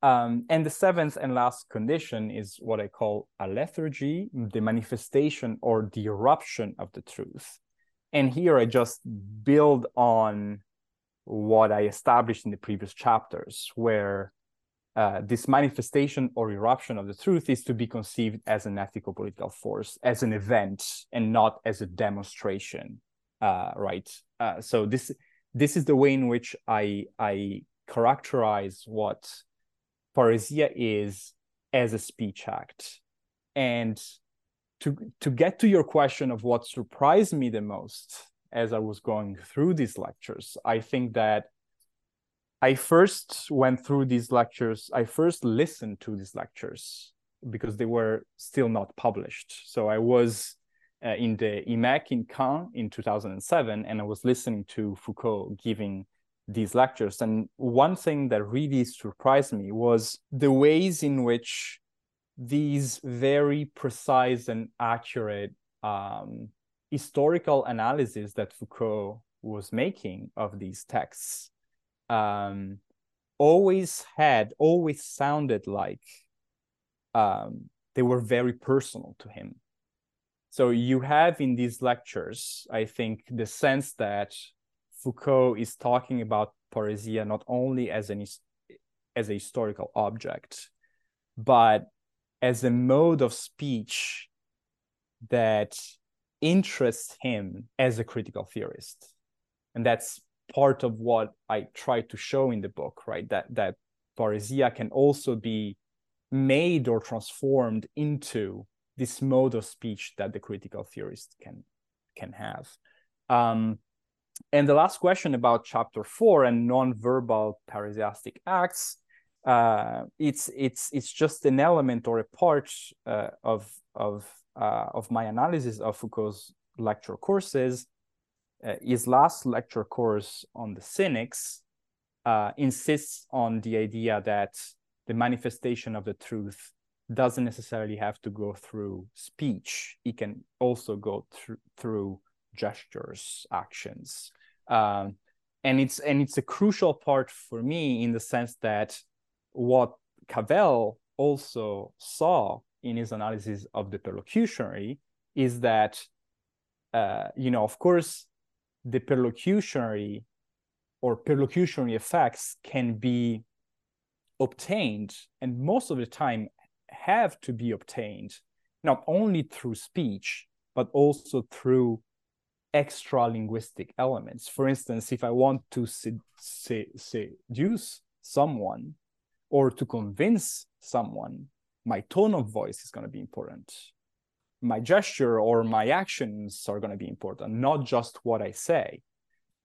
Um, and the seventh and last condition is what I call alethurgy the manifestation or the eruption of the truth. And here I just build on what I established in the previous chapters, where uh, this manifestation or eruption of the truth is to be conceived as an ethical political force, as an event, and not as a demonstration. Uh, right. Uh, so this this is the way in which I I characterize what parrhesia is as a speech act, and to to get to your question of what surprised me the most as I was going through these lectures, I think that I first went through these lectures. I first listened to these lectures because they were still not published. So I was uh, in the IMEC in Caen in 2007, and I was listening to Foucault giving these lectures. And one thing that really surprised me was the ways in which these very precise and accurate um, historical analysis that Foucault was making of these texts um, always had, always sounded like um, they were very personal to him. So you have in these lectures, I think, the sense that Foucault is talking about parrhesia not only as an as a historical object, but as a mode of speech that interests him as a critical theorist. And that's part of what I try to show in the book, right? That that parrhesia can also be made or transformed into this mode of speech that the critical theorist can can have. Um, and the last question about chapter four and non-verbal parrhesiastic acts, uh, it's it's it's just an element or a part uh, of of uh, of my analysis of Foucault's lecture courses uh, his last lecture course on the cynics uh, insists on the idea that the manifestation of the truth doesn't necessarily have to go through speech. It can also go through through gestures actions. Um, and it's and it's a crucial part for me in the sense that what Cavell also saw in his analysis of the perlocutionary is that uh, you know of course the perlocutionary or perlocutionary effects can be obtained and most of the time have to be obtained not only through speech but also through extra linguistic elements. For instance, if I want to seduce someone or to convince someone, my tone of voice is going to be important. My gesture or my actions are going to be important, not just what I say.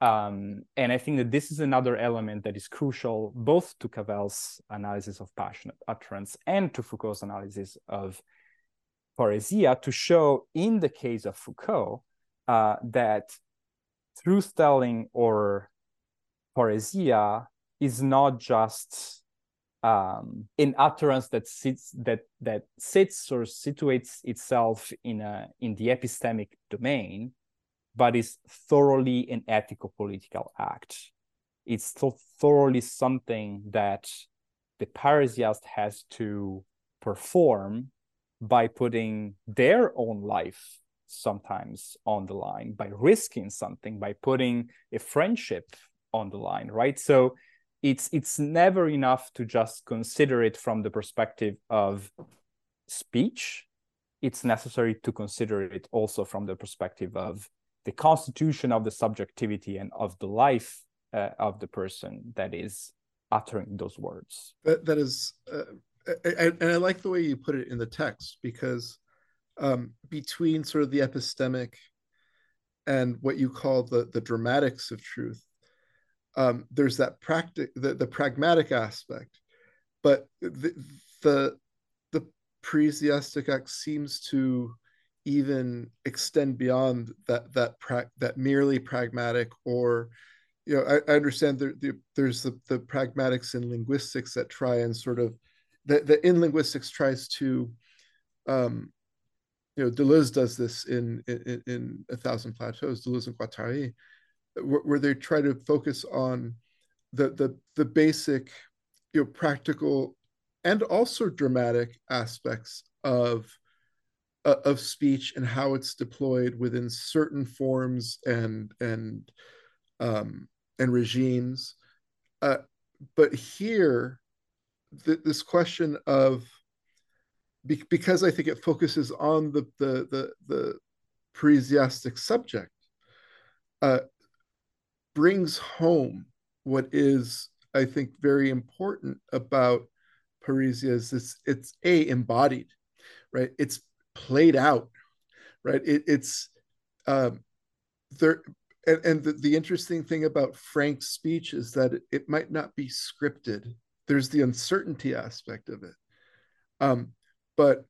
Um, and I think that this is another element that is crucial both to Cavell's analysis of passionate utterance and to Foucault's analysis of parrhesia to show in the case of Foucault uh, that truth telling or parrhesia is not just um, an utterance that sits that that sits or situates itself in a in the epistemic domain, but is thoroughly an ethical political act. It's so thoroughly something that the parrhesiast has to perform by putting their own life sometimes on the line, by risking something, by putting a friendship on the line, right? So it's it's never enough to just consider it from the perspective of speech. It's necessary to consider it also from the perspective of the constitution of the subjectivity and of the life uh, of the person that is uttering those words. That, that is uh, and I like the way you put it in the text because um, between sort of the epistemic and what you call the the dramatics of truth, um, there's that practic the, the pragmatic aspect, but the the the parrhesiastic act seems to even extend beyond that that pra- that merely pragmatic or you know I, I understand there, the, there's the, the pragmatics in linguistics that try and sort of the, the in linguistics tries to um, you know deleuze does this in in, in a thousand plateaus deleuze and guattari where, they try to focus on the the the basic you know practical and also dramatic aspects of uh, of speech and how it's deployed within certain forms and and um, and regimes. Uh, but here th- this question of be- because I think it focuses on the the the, the subject, uh, brings home what is I think very important about parrhesia is it's it's a embodied, right? It's played out, right? It, it's um, there and, and the, the, interesting thing about Frank's speech is that it, it, might not be scripted there's the uncertainty aspect of it um, but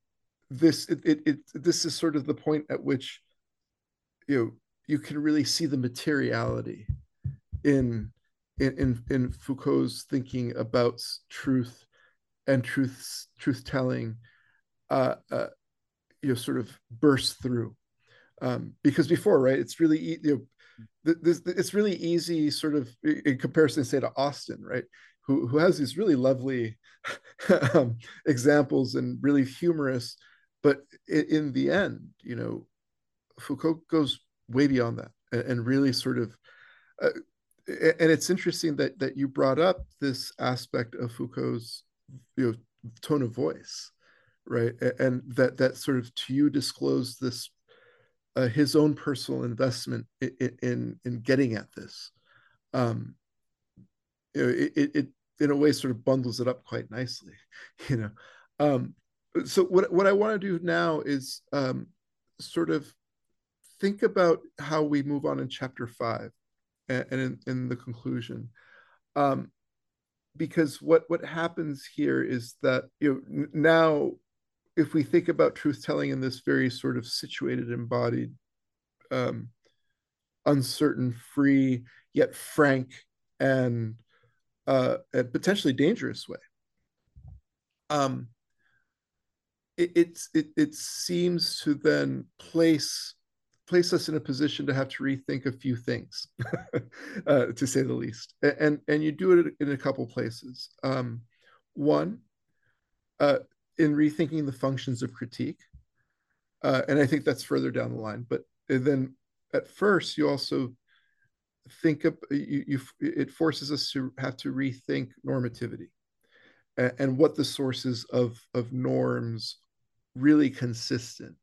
this it, it, it, this is sort of the point at which you know you can really see the materiality in in in, in Foucault's thinking about truth and truth truth telling uh, uh, you know sort of burst through. Um, because before right it's really you know this, it's really easy sort of in comparison say to Austin right who, who has these really lovely um, examples and really humorous, but in, in, the end, you know, Foucault goes way beyond that and, and really sort of, uh, and it's interesting that that you brought up this aspect of Foucault's, you know, tone of voice, right, and that that sort of to you disclosed this uh, his own personal investment in, in in getting at this. Um, you know, it, it in a way sort of bundles it up quite nicely, you know. Um, so what what I want to do now is um, sort of think about how we move on in chapter five and, in, in, the conclusion. Um, because what what happens here is that you know now if we think about truth telling in this very sort of situated embodied um, uncertain free yet frank and uh, a potentially dangerous way. Um, it, it's it, it seems to then place place us in a position to have to rethink a few things, uh, to say the least. And and you do it in a couple places. Um, one, uh, in rethinking the functions of critique, uh, and I think that's further down the line. But then at first, you also think of you, you it forces us to have to rethink normativity and what the sources of of norms really consistent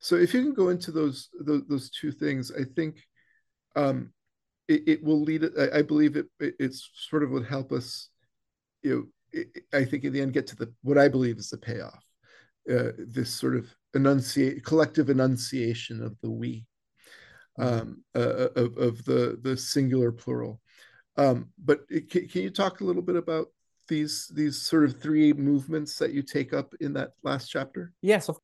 so if you can go into those those, those two things i think um, it, it, will lead I, I believe it, it, it's sort of would help us you know it, i think in the end get to the what i believe is the payoff uh, this sort of enunciate collective enunciation of the we mm-hmm. um, uh, of, of the the singular plural um, but can, can you talk a little bit about these these sort of three movements that you take up in that last chapter? Yes, of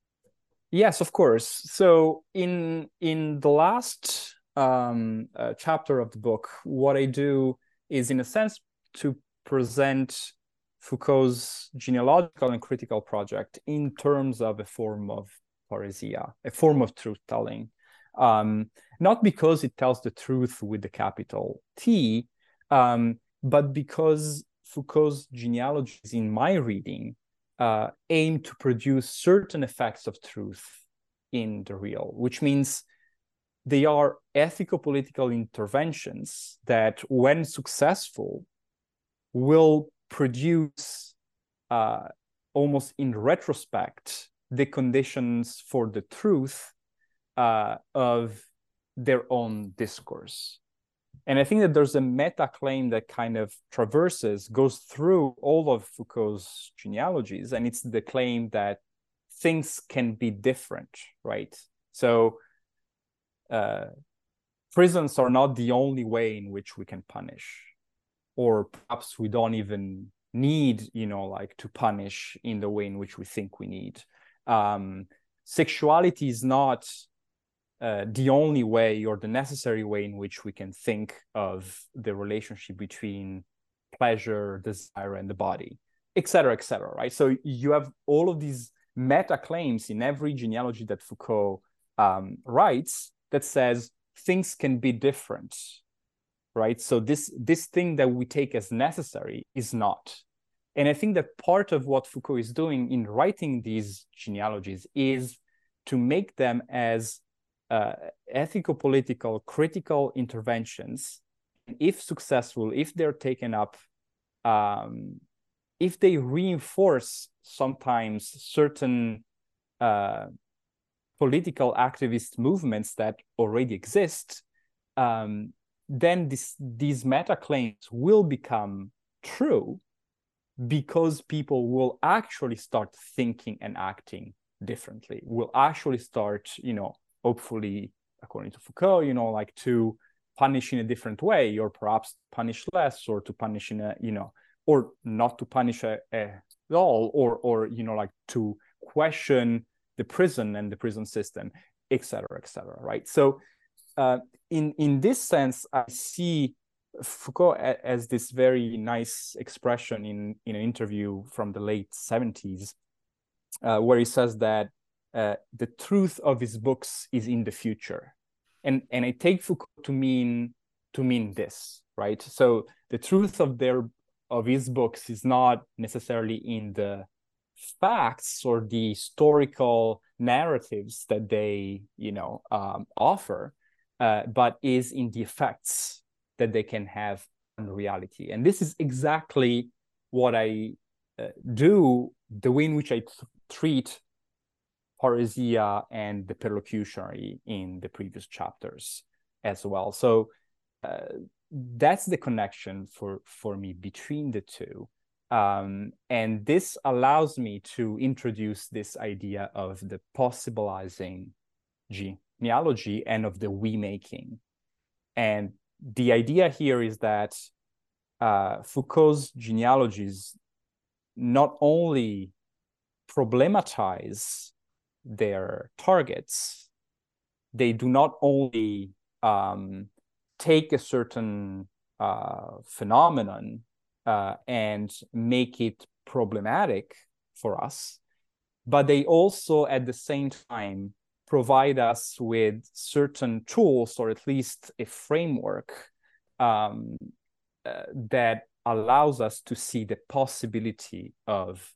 yes, of course. So in in the last um, uh, chapter of the book, what I do is, in a sense, to present Foucault's genealogical and critical project in terms of a form of parrhesia, a form of truth telling. Um, not because it tells the truth with the capital T, um, but because Foucault's genealogies, in my reading, uh, aim to produce certain effects of truth in the real, which means they are ethical political interventions that, when successful, will produce uh, almost in retrospect the conditions for the truth uh, of their own discourse. And I think that there's a meta claim that kind of traverses, goes through all of Foucault's genealogies, and it's the claim that things can be different, right? So uh, prisons are not the only way in which we can punish, or perhaps we don't even need, you know, like to punish in the way in which we think we need. Um, sexuality is not uh, the only way or the necessary way in which we can think of the relationship between pleasure, desire, and the body, etc., etc. right? So you have all of these meta claims in every genealogy that Foucault um, writes that says things can be different, right? So this this thing that we take as necessary is not. And I think that part of what Foucault is doing in writing these genealogies is to make them as uh, ethical political critical interventions. If successful if they're taken up um, if they reinforce sometimes certain uh, political activist movements that already exist um, then this, these meta claims will become true because people will actually start thinking and acting differently will actually start you know hopefully, according to Foucault, you know, like to punish in a different way, or perhaps punish less, or to punish in a, you know, or not to punish a, a, at all, or or you know, like to question the prison and the prison system, etc., etc. right? So, uh, in in this sense, I see Foucault as this very nice expression in in an interview from the late seventies, uh, where he says that uh, the truth of his books is in the future. And and i take foucault to mean to mean this right? So the truth of their of his books is not necessarily in the facts or the historical narratives that they you know um, offer uh, but is in the effects that they can have on reality. And this is exactly what i uh, do the way in which i th- treat parrhesia and the perlocutionary in the previous chapters as well. So uh, that's the connection for for me between the two. Um, and this allows me to introduce this idea of the possibilizing genealogy and of the we making. And the idea here is that uh, Foucault's genealogies not only problematize their targets, they do not only um, take a certain uh, phenomenon uh, and make it problematic for us, but they also at the same time provide us with certain tools or at least a framework um, uh, that allows us to see the possibility of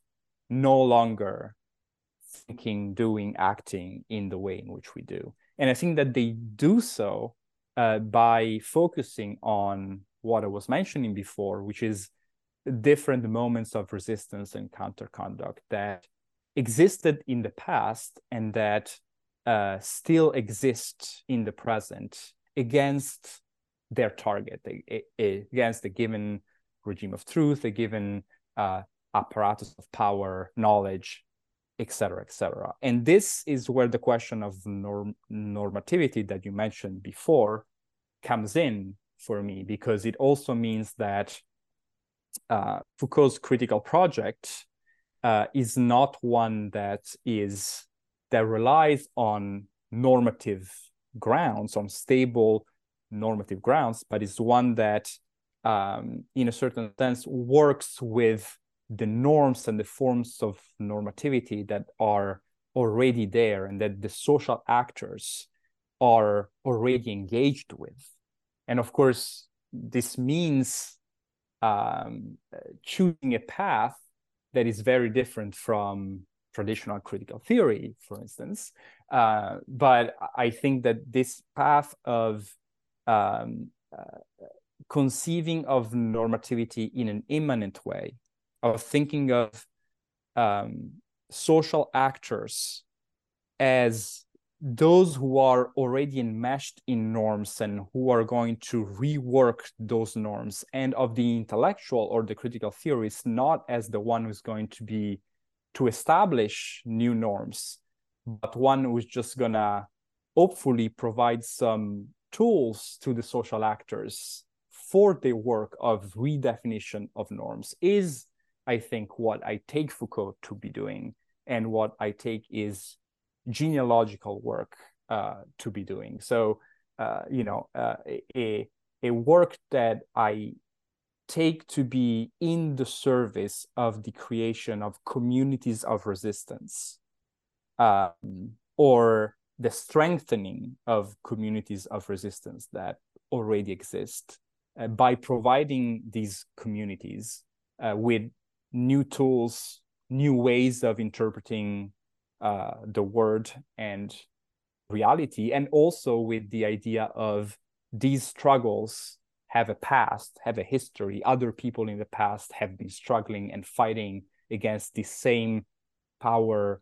no longer thinking, doing, acting in the way in which we do. And I think that they do so uh, by focusing on what I was mentioning before, which is different moments of resistance and counterconduct that existed in the past and that uh, still exist in the present against their target, against a given regime of truth, a given uh, apparatus of power, knowledge, etc., etc. And this is where the question of norm- normativity that you mentioned before comes in for me, because it also means that uh, Foucault's critical project uh, is not one that is that relies on normative grounds, on stable normative grounds, but is one that, um, in a certain sense, works with the norms and the forms of normativity that are already there and that the social actors are already engaged with. And of course, this means um, choosing a path that is very different from traditional critical theory, for instance. Uh, but I think that this path of um, uh, conceiving of normativity in an immanent way, of thinking of um, social actors as those who are already enmeshed in norms and who are going to rework those norms and of the intellectual or the critical theorist not as the one who's going to be to establish new norms but one who's just gonna hopefully provide some tools to the social actors for the work of redefinition of norms is i think what i take foucault to be doing and what i take is genealogical work uh, to be doing. So, uh, you know, uh, a, a work that I take to be in the service of the creation of communities of resistance um, or the strengthening of communities of resistance that already exist uh, by providing these communities uh, with new tools, new ways of interpreting uh, the word and reality, and also with the idea of these struggles have a past, have a history. Other people in the past have been struggling and fighting against the same power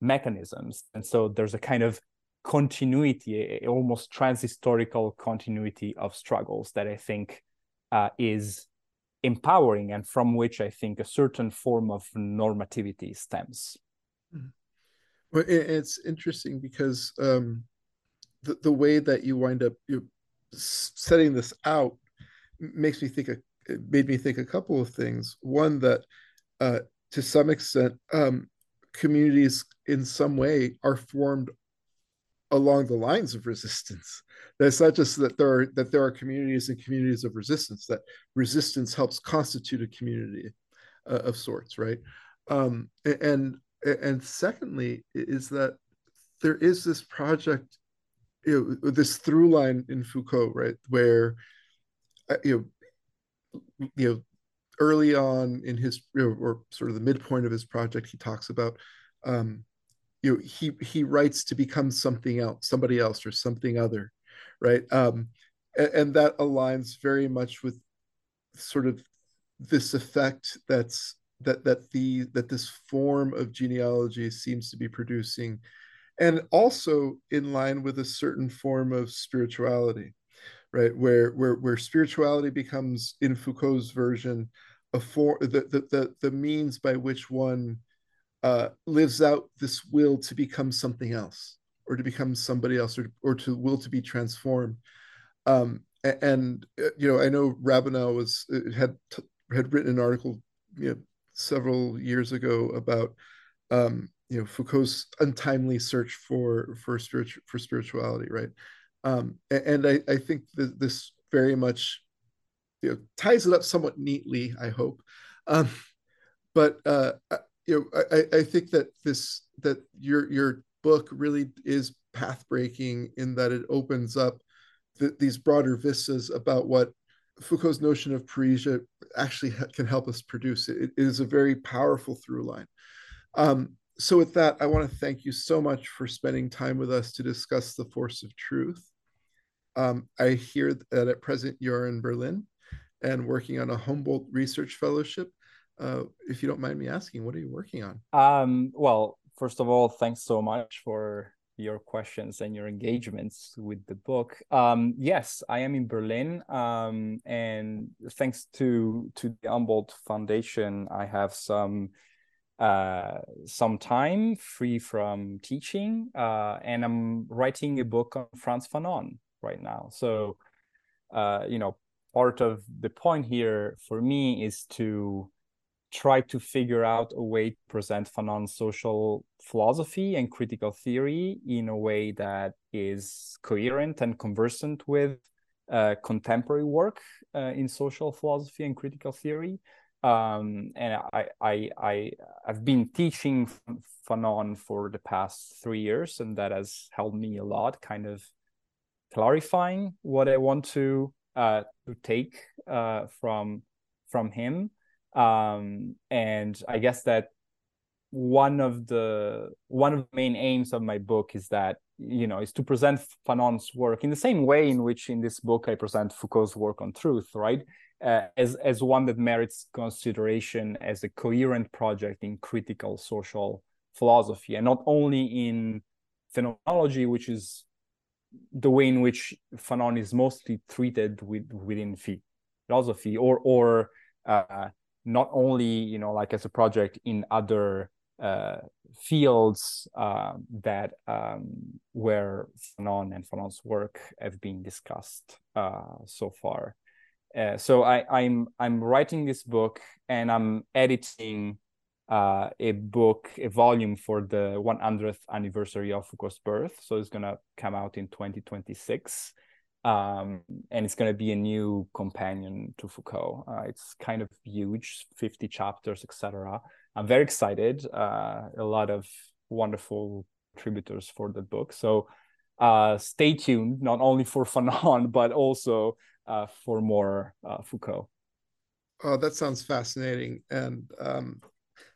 mechanisms. And so there's a kind of continuity, almost transhistorical continuity of struggles that I think uh, is empowering and from which I think a certain form of normativity stems. Mm-hmm. Well, it's interesting because um, the the way that you wind up you setting this out makes me think. A, made me think a couple of things. One that, uh, to some extent, um, communities in some way are formed along the lines of resistance. That it's not just that there are that there are communities and communities of resistance. That resistance helps constitute a community uh, of sorts, right? Um, and and secondly is that there is this project you know this through line in foucault right where uh, you know you know early on in his or sort of the midpoint of his project he talks about um you know he he writes to become something else somebody else or something other right? Um and, and that aligns very much with sort of this effect that's that that the that this form of genealogy seems to be producing and also in line with a certain form of spirituality right? Where where where spirituality becomes in foucault's version a form the, the the the means by which one uh, lives out this will to become something else or to become somebody else or, or to will to be transformed um, and, uh, you know i know Rabanel was uh, had had written an article you know several years ago about um, you know Foucault's untimely search for for spiritual for spirituality, right? Um, and I, I think that this very much you know ties it up somewhat neatly. I hope, um, but uh, you know I, I think that this that your your book really is path breaking in that it opens up the, these broader vistas about what Foucault's notion of parrhesia actually can help us produce. It, it is a very powerful through line. Um, so with that, I want to thank you so much for spending time with us to discuss the force of truth. Um, I hear that at present you're in Berlin, and working on a Humboldt Research Fellowship. Uh, if you don't mind me asking, what are you working on? Um, well, first of all, thanks so much for your questions and your engagements with the book. Um, yes, I am in Berlin, um, and thanks to to the Humboldt Foundation, I have some uh, some time free from teaching, uh, and I'm writing a book on Frantz Fanon right now. So, uh, you know, part of the point here for me is to try to figure out a way to present Fanon's social philosophy and critical theory in a way that is coherent and conversant with uh, contemporary work uh, in social philosophy and critical theory. Um, and I, I, I, I've been teaching Fanon for the past three years, and that has helped me a lot, kind of clarifying what I want to uh, to take uh, from from him um, and i guess that one of the one of the main aims of my book is that you know is to present fanon's work in the same way in which in this book i present foucault's work on truth right? Uh, as as one that merits consideration as a coherent project in critical social philosophy and not only in phenomenology which is the way in which fanon is mostly treated with, within philosophy or or uh, not only you know like as a project in other uh, fields uh, that um, where Fanon and Fanon's work have been discussed uh, so far. Uh, so I, I'm I'm writing this book and I'm editing uh, a book, a volume for the 100th anniversary of Foucault's birth. So it's gonna come out in 2026 um, and it's going to be a new companion to Foucault. Uh, it's kind of huge, 50 chapters, etc. I'm very excited. Uh, a lot of wonderful contributors for the book. So uh, stay tuned, not only for Fanon, but also uh, for more uh, Foucault. Oh, that sounds fascinating. And um,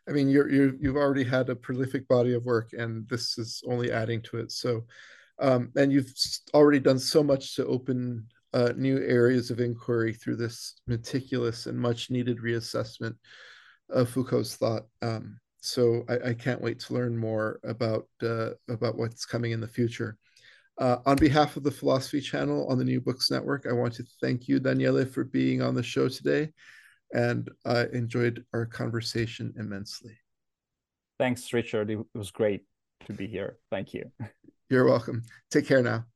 I mean, you're, you're, you've already had a prolific body of work, and this is only adding to it. So um, and you've already done so much to open uh, new areas of inquiry through this meticulous and much needed reassessment of Foucault's thought. Um, so I, I, can't wait to learn more about uh, about what's coming in the future. Uh, on behalf of the Philosophy Channel on the New Books Network, I want to thank you, Daniele, for being on the show today, and I enjoyed our conversation immensely. Thanks, Richard. It was great to be here. Thank you. You're welcome. Take care now.